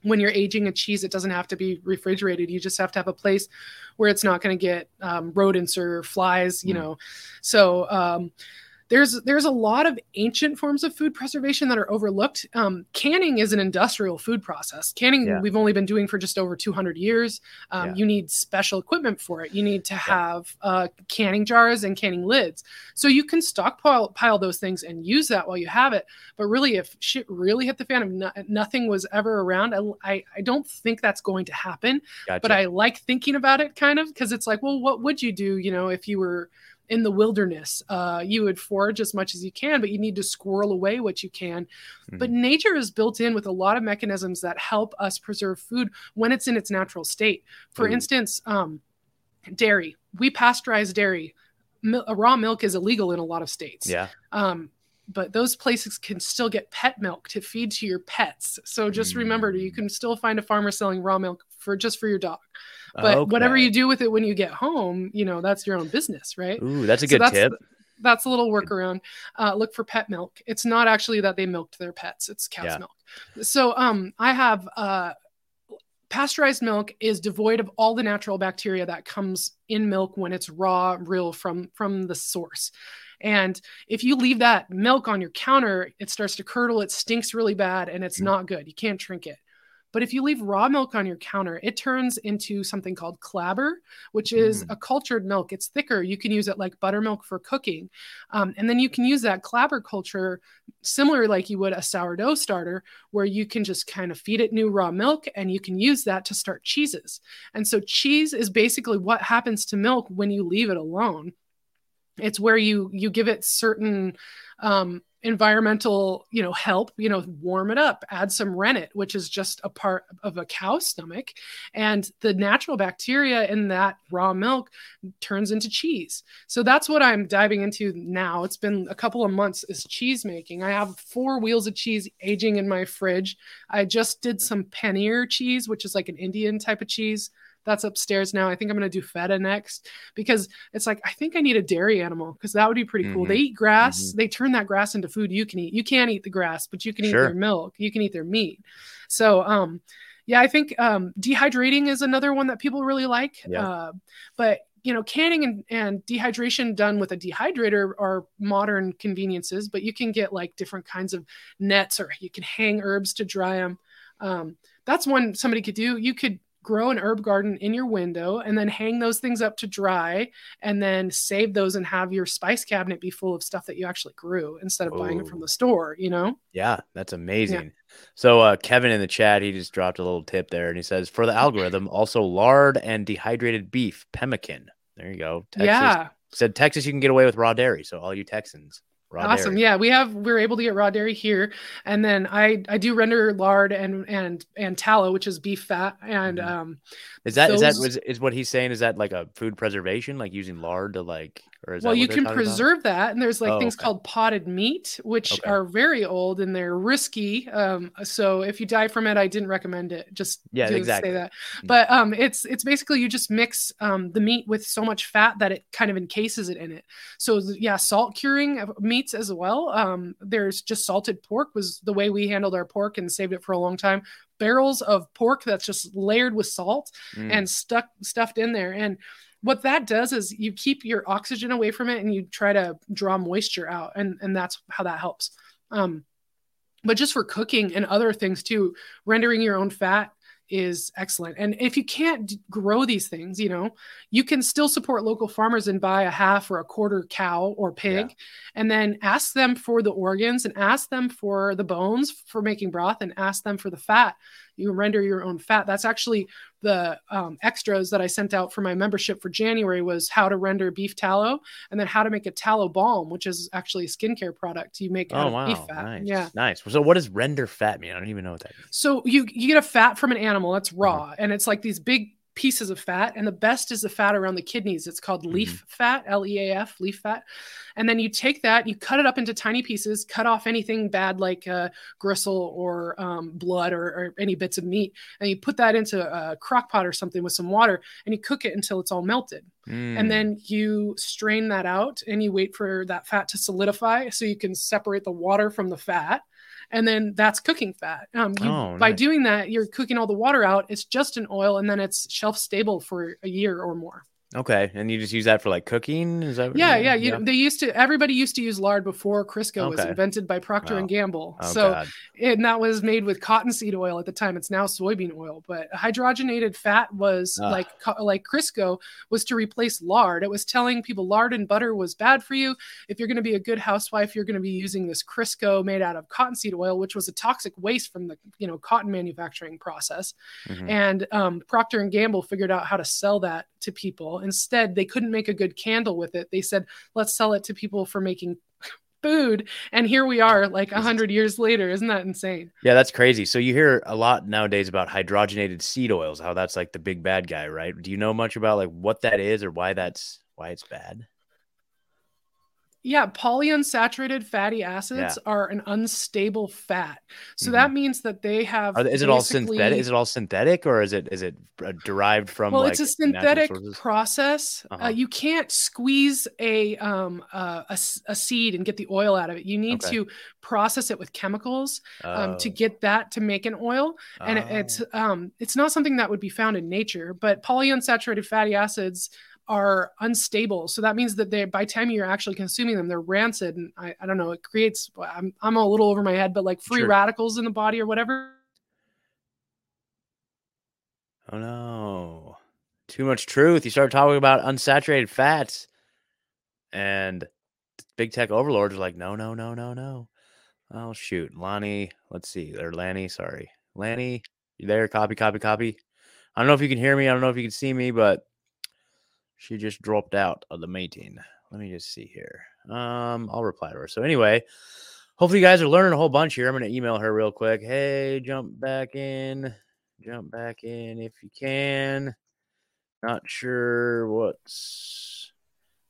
when you're aging a cheese, it doesn't have to be refrigerated. You just have to have a place where it's not going to get um, rodents or flies. You Mm. know, so um, there's there's a lot of ancient forms of food preservation that are overlooked. Um, canning is an industrial food process. Canning Yeah. we've only been doing for just over 200 years. Um, Yeah. You need special equipment for it. You need to have uh, canning jars and canning lids. So you can stockpile pile those things and use that while you have it. But really, if shit really hit the fan, if no, nothing was ever around, I, I, I don't think that's going to happen. Gotcha. But I like thinking about it kind of because it's like, well, what would you do, you know, if you were in the wilderness? Uh, you would forage as much as you can, but you need to squirrel away what you can. But Mm-hmm. nature is built in with a lot of mechanisms that help us preserve food when it's in its natural state. For Ooh. instance, um, dairy. We pasteurize dairy. Mil- raw milk is illegal in a lot of states. yeah, Um, but those places can still get pet milk to feed to your pets. So just remember, you Mm. can still find a farmer selling raw milk for just for your dog. But whatever you do with it when you get home, you know that's your own business, right? Ooh, that's a So good that's tip. that's a little workaround. Uh, look for pet milk. It's not actually that they milked their pets; it's cow's Yeah. milk. So, um, I have uh, pasteurized milk is devoid of all the natural bacteria that comes in milk when it's raw, real from from the source. And if you leave that milk on your counter, it starts to curdle. It stinks really bad, and it's Mhm. not good. You can't drink it. But if you leave raw milk on your counter, it turns into something called clabber, which is Mm. a cultured milk. It's thicker. You can use it like buttermilk for cooking. Um, and then you can use that clabber culture similar like you would a sourdough starter, where you can just kind of feed it new raw milk and you can use that to start cheeses. And so cheese is basically what happens to milk when you leave it alone. It's where you you give it certain um, environmental you know help you know warm it up add some rennet which is just a part of a cow's stomach. And the natural bacteria in that raw milk turns into cheese. So that's what i'm diving into now. It's been a couple of months is cheese making. I have four wheels of cheese aging in my fridge. I just did some paneer cheese which is like an indian type of cheese that's upstairs now. I think i'm going to do feta next because it's like i think i need a dairy animal because that would be pretty cool. Mhm. they eat grass. They turn that grass into food. You can eat you can't eat the grass but you can eat Sure. their milk. You can eat their meat. So um yeah i think um dehydrating is another one that people really like Yeah. uh, but you know canning and, and dehydration done with a dehydrator are modern conveniences but you can get like different kinds of nets or you can hang herbs to dry them um, that's one somebody could do. You could grow an herb garden in your window and then hang those things up to dry and then save those and have your spice cabinet be full of stuff that you actually grew instead of buying it from the store you know Yeah, that's amazing. So uh, Kevin in the chat, he just dropped a little tip there, and he says for the algorithm, also lard and dehydrated beef, pemmican. There you go. Texas, yeah said Texas, you can get away with raw dairy. So all you Texans, raw awesome dairy. yeah we have we're able to get raw dairy here and then i i do render lard and and and tallow which is beef fat and Mhm. um Is that is that those- was is what he's saying? Is that like a food preservation, like using lard to like, or is well you can talking about? preserve that and there's like Oh, things okay. called potted meat which Okay. are very old and they're risky um so if you die from it i didn't recommend it just Yeah, exactly. say that Mm. but um it's it's basically you just mix um the meat with so much fat that it kind of encases it in it so yeah salt curing meats as well um there's just salted pork was the way we handled our pork and saved it for a long time barrels of pork that's just layered with salt Mm. and stuck stuffed in there and what that does is you keep your oxygen away from it and you try to draw moisture out and and that's how that helps. Um but just for cooking and other things too rendering your own fat is excellent. And if you can't d- grow these things you know you can still support local farmers and buy a half or a quarter cow or pig and then ask them for the organs and ask them for the bones for making broth and ask them for the fat you render your own fat that's actually the um, extras that i sent out for my membership for january was how to render beef tallow and then how to make a tallow balm which is actually a skincare product you make out Oh of wow, beef fat nice, yeah nice. So what does render fat mean? I don't even know what that means. so you you get a fat from an animal Mm-hmm. that's raw, and it's like these big pieces of fat, and the best is the fat around the kidneys. It's called Mm-hmm. leaf fat, L E A F, leaf fat. And then you take that, you cut it up into tiny pieces, cut off anything bad like uh, gristle or um, blood or, or any bits of meat, and you put that into a crock pot or something with some water, and you cook it until it's all melted Mm. and then you strain that out and you wait for that fat to solidify so you can separate the water from the fat and then that's cooking fat. Um, you, Oh, by nice. doing that you're cooking all the water out. It's just an oil and then it's shelf stable for a year or more okay, and you just use that for like cooking? Is that? what yeah you- yeah you, they used to everybody used to use lard before Crisco was invented by Procter Wow. and Gamble Oh, so God. and that was made with cottonseed oil at the time. It's now soybean oil, but hydrogenated fat was Ugh. like like Crisco was to replace lard. It was telling people lard and butter was bad for you. If you're going to be a good housewife, you're going to be using this Crisco made out of cottonseed oil, which was a toxic waste from the you know cotton manufacturing process. Mhm. And um, Procter and Gamble figured out how to sell that to people. Instead, they couldn't make a good candle with it. They said, let's sell it to people for making food. And here we are, like a hundred years later. Isn't that insane? Yeah, that's crazy. So you hear a lot nowadays about hydrogenated seed oils, how that's like the big bad guy, right? Do you know much about like what that is or why that's why it's bad? Yeah, polyunsaturated fatty acids Yeah. are an unstable fat. So Mhm. that means that they have Are, is it all synthetic? Is it all synthetic, or is it is it uh, derived from? well like, it's a synthetic process Uh-huh. uh, you can't squeeze a um uh, a, a seed and get the oil out of it you need Okay. to process it with chemicals um, to Oh, get that to make an oil and it- it's oh. um it's not something that would be found in nature but polyunsaturated fatty acids are unstable so that means that they by the time you're actually consuming them they're rancid and i, I don't know it creates I'm, I'm a little over my head but like free Sure. radicals in the body or whatever Oh no. Too much truth. You start talking about unsaturated fats and big tech overlords are like, no, no, no, no, no. Oh shoot. Lonnie, let's see. Or Lanni, sorry. Lanni, you there? Copy, copy, copy. I don't know if you can hear me. I don't know if you can see me, but she just dropped out of the meeting. Let me just see here. Um, I'll reply to her. So anyway, hopefully you guys are learning a whole bunch here. I'm gonna email her real quick. Hey, jump back in. Jump back in if you can. Not sure what's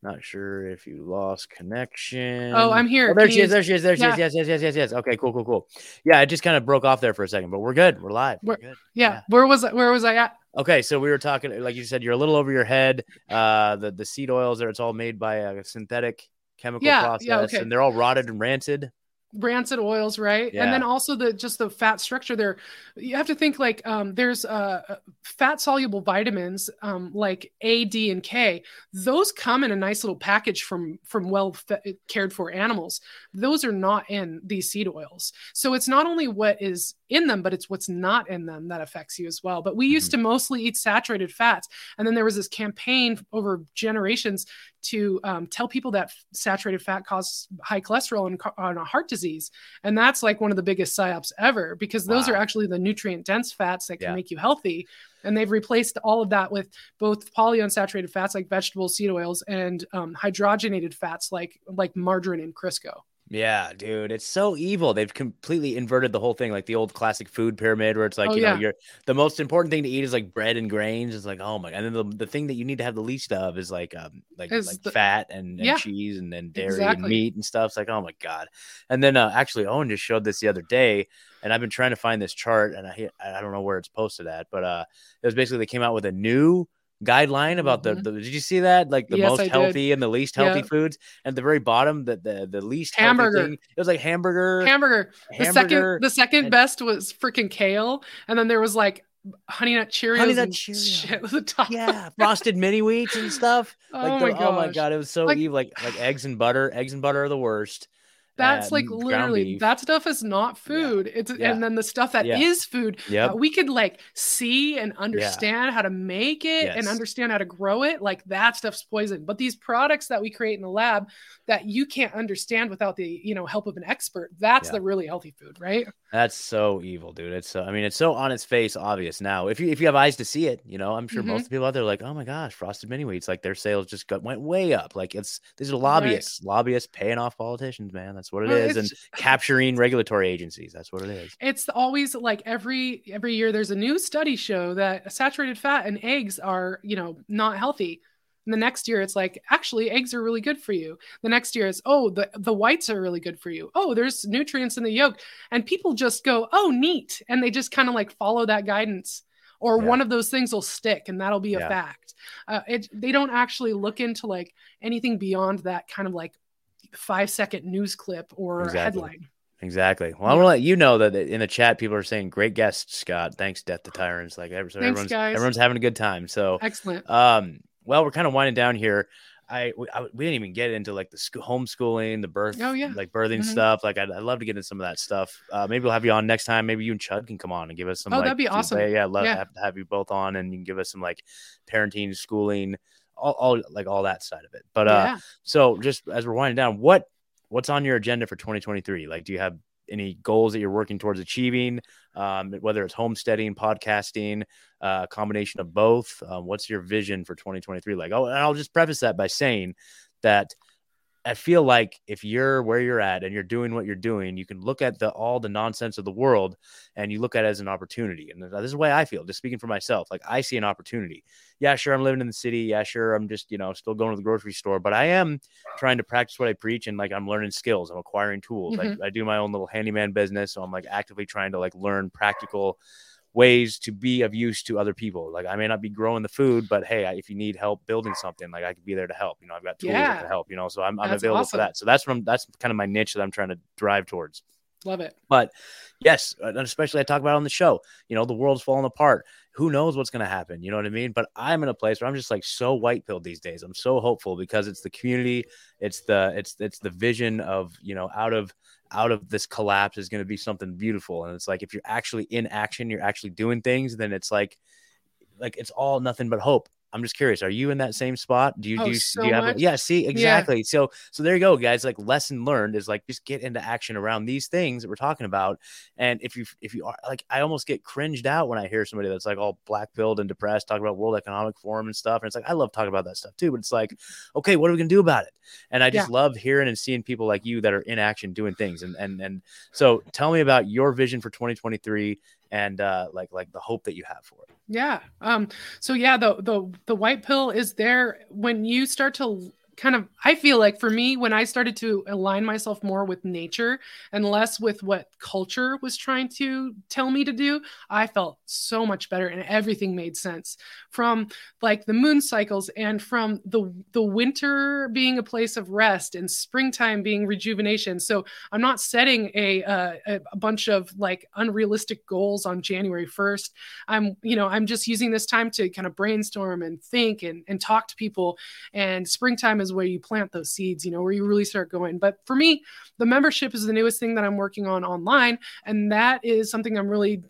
not sure if you lost connection. oh i'm here Oh, there Can she you- is. There she is. There she is. Yes, yes, yes, yes, yes. Okay, cool, cool, cool. Yeah, it just kind of broke off there for a second, but we're good. We're live. We're We're- good. yeah, Yeah. where was I, where was i at Okay, so we were talking, like you said, you're a little over your head. Uh, the the seed oils are it's all made by a synthetic chemical Yeah, process, okay. and they're all rotted and rancid. Rancid oils right? And then also the just the fat structure there. You have to think like um, there's uh, fat soluble vitamins um, like a d and k. Those come in a nice little package from from well fe- cared for animals. Those are not in these seed oils. So it's not only what is in them but it's what's not in them that affects you as well. But we used to mostly eat saturated fats. And then there was this campaign over generations to um, tell people that saturated fat causes high cholesterol and, and heart disease. And that's like one of the biggest psyops ever because those are actually the nutrient dense fats that can Yeah. make you healthy. And they've replaced all of that with both polyunsaturated fats like vegetable seed oils and um, hydrogenated fats like like margarine and Crisco. Yeah, dude, it's so evil. They've completely inverted the whole thing, like the old classic food pyramid, where it's like, Oh, you know, you're the most important thing to eat is like bread and grains. It's like, oh my, god. and then the, the thing that you need to have the least of is like, um, like like the- fat and, and Yeah, cheese and then dairy and meat and stuff. It's like, oh my god. And then uh, actually, Owen just showed this the other day, and I've been trying to find this chart, and I I don't know where it's posted at, but uh, it was basically they came out with a new guideline about the, mm-hmm. the did you see that like the Yes, most I did. healthy and the least healthy Yeah. foods at the very bottom the the, the least healthy Hamburger. it was like hamburger Hamburger. The hamburger second the second and- best was freaking kale. And then there was like honey nut Cheerios. Honey Nut and Cheerio. shit the top. yeah frosted mini wheats and stuff oh, like my oh my god it was so Like- evil like like eggs and butter eggs and butter are the worst That's Uh, like literally that stuff is not food. It's Yeah. and then the stuff that is Yeah. food yep we could like see and understand how to make it and understand how to grow it. Like that stuff's poison. But these products that we create in the lab that you can't understand without the you know help of an expert, that's Yeah. the really healthy food, right? That's so evil, dude. It's so, I mean, it's so on its face obvious now. If you if you have eyes to see it, you know, I'm sure Mhm. most people out there are like, oh my gosh, frosted mini wheats, like their sales just got went way up. Like it's these are lobbyists, lobbyists paying off politicians, man. That's what it is, and capturing regulatory agencies. That's what it is. it's always like every every year there's a new study show that saturated fat and eggs are you know not healthy and the next year it's like actually eggs are really good for you the next year it's oh the the whites are really good for you oh there's nutrients in the yolk and people just go oh neat and they just kind of like follow that guidance or Yeah. one of those things will stick and that'll be a Yeah. fact uh, it they don't actually look into like anything beyond that kind of like five second news clip or Exactly. headline Exactly. Well, I want to let you know that in the chat, people are saying, "Great guest, Scott. Thanks, Death to Tyrants." Like, every- so Thanks, everyone's guys. everyone's having a good time. So, excellent Um, well, we're kind of winding down here. I we, I we didn't even get into like the school, homeschooling, the birth, Oh, yeah. like birthing Mhm. stuff. Like I'd, I'd love to get into some of that stuff. Uh, maybe we'll have you on next time. Maybe you and Chud can come on and give us some. Oh, like, that'd be awesome. Yeah, I'd love Yeah. to have, have you both on, and you can give us some like parenting, schooling, all, all like all that side of it. But uh, yeah so just as we're winding down, what what's on your agenda for 2023? Like, do you have any goals that you're working towards achieving? Um, whether it's homesteading, podcasting, uh, combination of both. Um, what's your vision for 2023? Like, oh, and I'll just preface that by saying that I feel like if you're where you're at and you're doing what you're doing, you can look at the all the nonsense of the world and you look at it as an opportunity. And this is the way I feel, just speaking for myself. Like I see an opportunity. Yeah, sure, I'm living in the city. Yeah, sure, I'm just, you know, still going to the grocery store, but I am trying to practice what I preach and like I'm learning skills. I'm acquiring tools. Mm-hmm. I, I do my own little handyman business. So I'm like actively trying to like learn practical ways to be of use to other people. Like I may not be growing the food, but hey, if you need help building something, like I could be there to help. You know, I've got tools yeah. to help. You know, so I'm, I'm available awesome. for that. So that's from that's kind of my niche that I'm trying to drive towards. Love it. But yes, uh, and especially I talk about on the show. You know, the world's falling apart. Who knows what's going to happen? You know what I mean? But I'm in a place where I'm just like so white pilled these days. I'm so hopeful because it's the community, it's the it's it's the vision of you know out of out of this collapse is going to be something beautiful. And it's like if you're actually in action, you're actually doing things, then it's like like it's all nothing but hope. I'm just curious. Are you in that same spot? Do you oh, do, you, so do you have? A, yeah. See, exactly. Yeah. So, so there you go, guys. Like lesson learned is like just get into action around these things that we're talking about. And if you, if you are like, I almost get cringed out when I hear somebody that's like all black pilled and depressed, talking about World Economic Forum and stuff. And it's like I love talking about that stuff too. But it's like, okay, what are we gonna do about it? And I just yeah. love hearing and seeing people like you that are in action doing things. And and and so, tell me about your vision for 2023 and uh, like like the hope that you have for it. Yeah. Um. So yeah, the the the white pill is there when you start to kind of i feel like for me when i started to align myself more with nature and less with what culture was trying to tell me to do i felt so much better and everything made sense. From like the moon cycles and from the the winter being a place of rest and springtime being rejuvenation. So i'm not setting a uh, a bunch of like unrealistic goals on january 1st i'm you know i'm just using this time to kind of brainstorm and think and, and talk to people. And springtime is where you plant those seeds, you know, where you really start going. But for me, the membership is the newest thing that I'm working on online. And that is something I'm really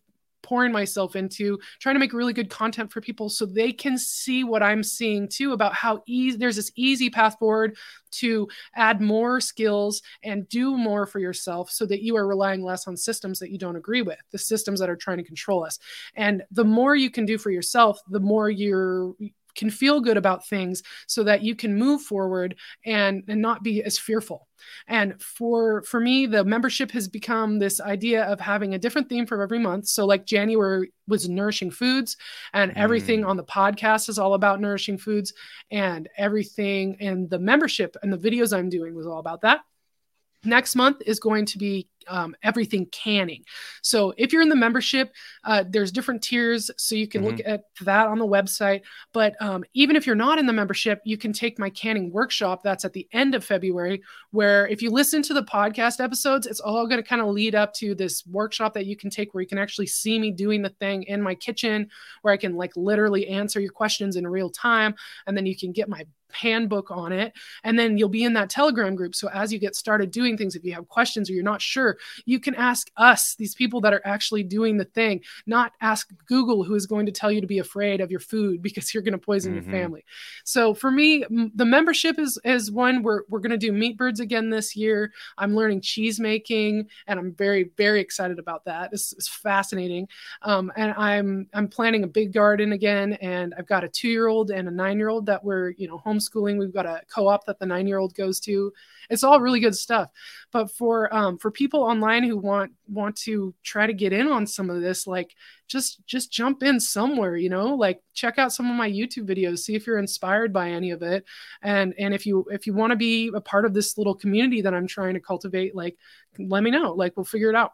pouring myself into trying to make really good content for people so they can see what I'm seeing too about how easy there's this easy path forward to add more skills and do more for yourself so that you are relying less on systems that you don't agree with, the systems that are trying to control us. And the more you can do for yourself, the more you're can feel good about things so that you can move forward and, and not be as fearful. And for for me the membership has become this idea of having a different theme for every month. So like january was nourishing foods and everything mm. on the podcast is all about nourishing foods. And everything in the membership and the videos i'm doing was all about that next month is going to be um, everything canning. So if you're in the membership, uh, there's different tiers, so you can mm-hmm. look at that on the website. But um, even if you're not in the membership, you can take my canning workshop. That's at the end of February. Where if you listen to the podcast episodes, it's all going to kind of lead up to this workshop that you can take, where you can actually see me doing the thing in my kitchen, where I can like literally answer your questions in real time, and then you can get my handbook on it and then you'll be in that telegram group. So as you get started doing things if you have questions or you're not sure you can ask us these people that are actually doing the thing not ask google who is going to tell you to be afraid of your food because you're going to poison mm-hmm. your family. So for me m- the membership is is one. We're, we're going to do meat birds again this year. I'm learning cheese making and i'm very very excited about that. It's, it's fascinating. Um, and i'm i'm planning a big garden again and i've got a two year old and a nine year old that we're you know home homeschooling. We've got a co-op that the nine-year-old goes to. It's all really good stuff. But for um, for people online who want want to try to get in on some of this, like just just jump in somewhere, you know, like check out some of my YouTube videos, see if you're inspired by any of it, and and if you if you want to be a part of this little community that I'm trying to cultivate, like let me know. Like we'll figure it out.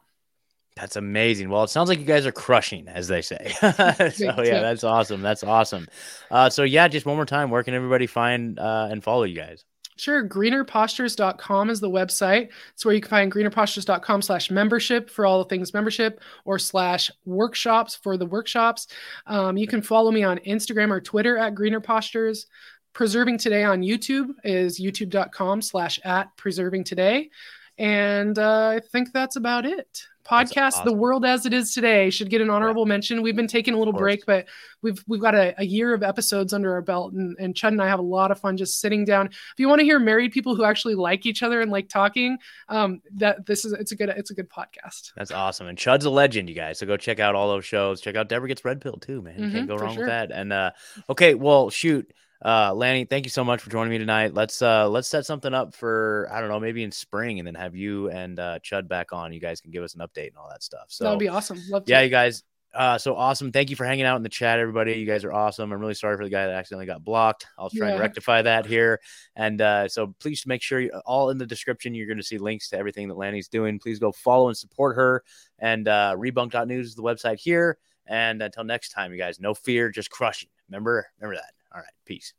That's amazing. Well, it sounds like you guys are crushing, as they say. so yeah, that's awesome. That's awesome. Uh, so yeah, just one more time, where can everybody find uh, and follow you guys? Sure. Greenerpostures.com is the website. It's where you can find greenerpostures.com slash membership for all the things membership or slash workshops for the workshops. Um, you can follow me on Instagram or Twitter at Greener Postures. Preserving Today on YouTube is youtube.com slash at preserving today. And uh, I think that's about it. Podcast awesome. the world as it is today should get an honorable yeah. mention. We've been taking a little break but we've we've got a, a, year of episodes under our belt and, and chud and i have a lot of fun just sitting down. If you want to hear married people who actually like each other and like talking um that this is it's a good it's a good podcast. That's awesome and chud's a legend you guys so go check out all those shows. Check out debra gets red pill too man mm-hmm, can't go wrong sure. with that. And uh okay well shoot Uh, Lanni, thank you so much for joining me tonight. Let's uh let's set something up for I don't know maybe in spring and then have you and uh, Chud back on. You guys can give us an update and all that stuff. So that would be awesome. Love to. Yeah, you guys. Uh, so awesome. Thank you for hanging out in the chat, everybody. You guys are awesome. I'm really sorry for the guy that accidentally got blocked. I'll try yeah. and rectify that here. And uh, so please make sure you, all in the description, you're going to see links to everything that Lanni's doing. Please go follow and support her. And uh, rebunked.news is the website here. And until next time, you guys, no fear, just crushing. Remember, remember that. All right. Peace.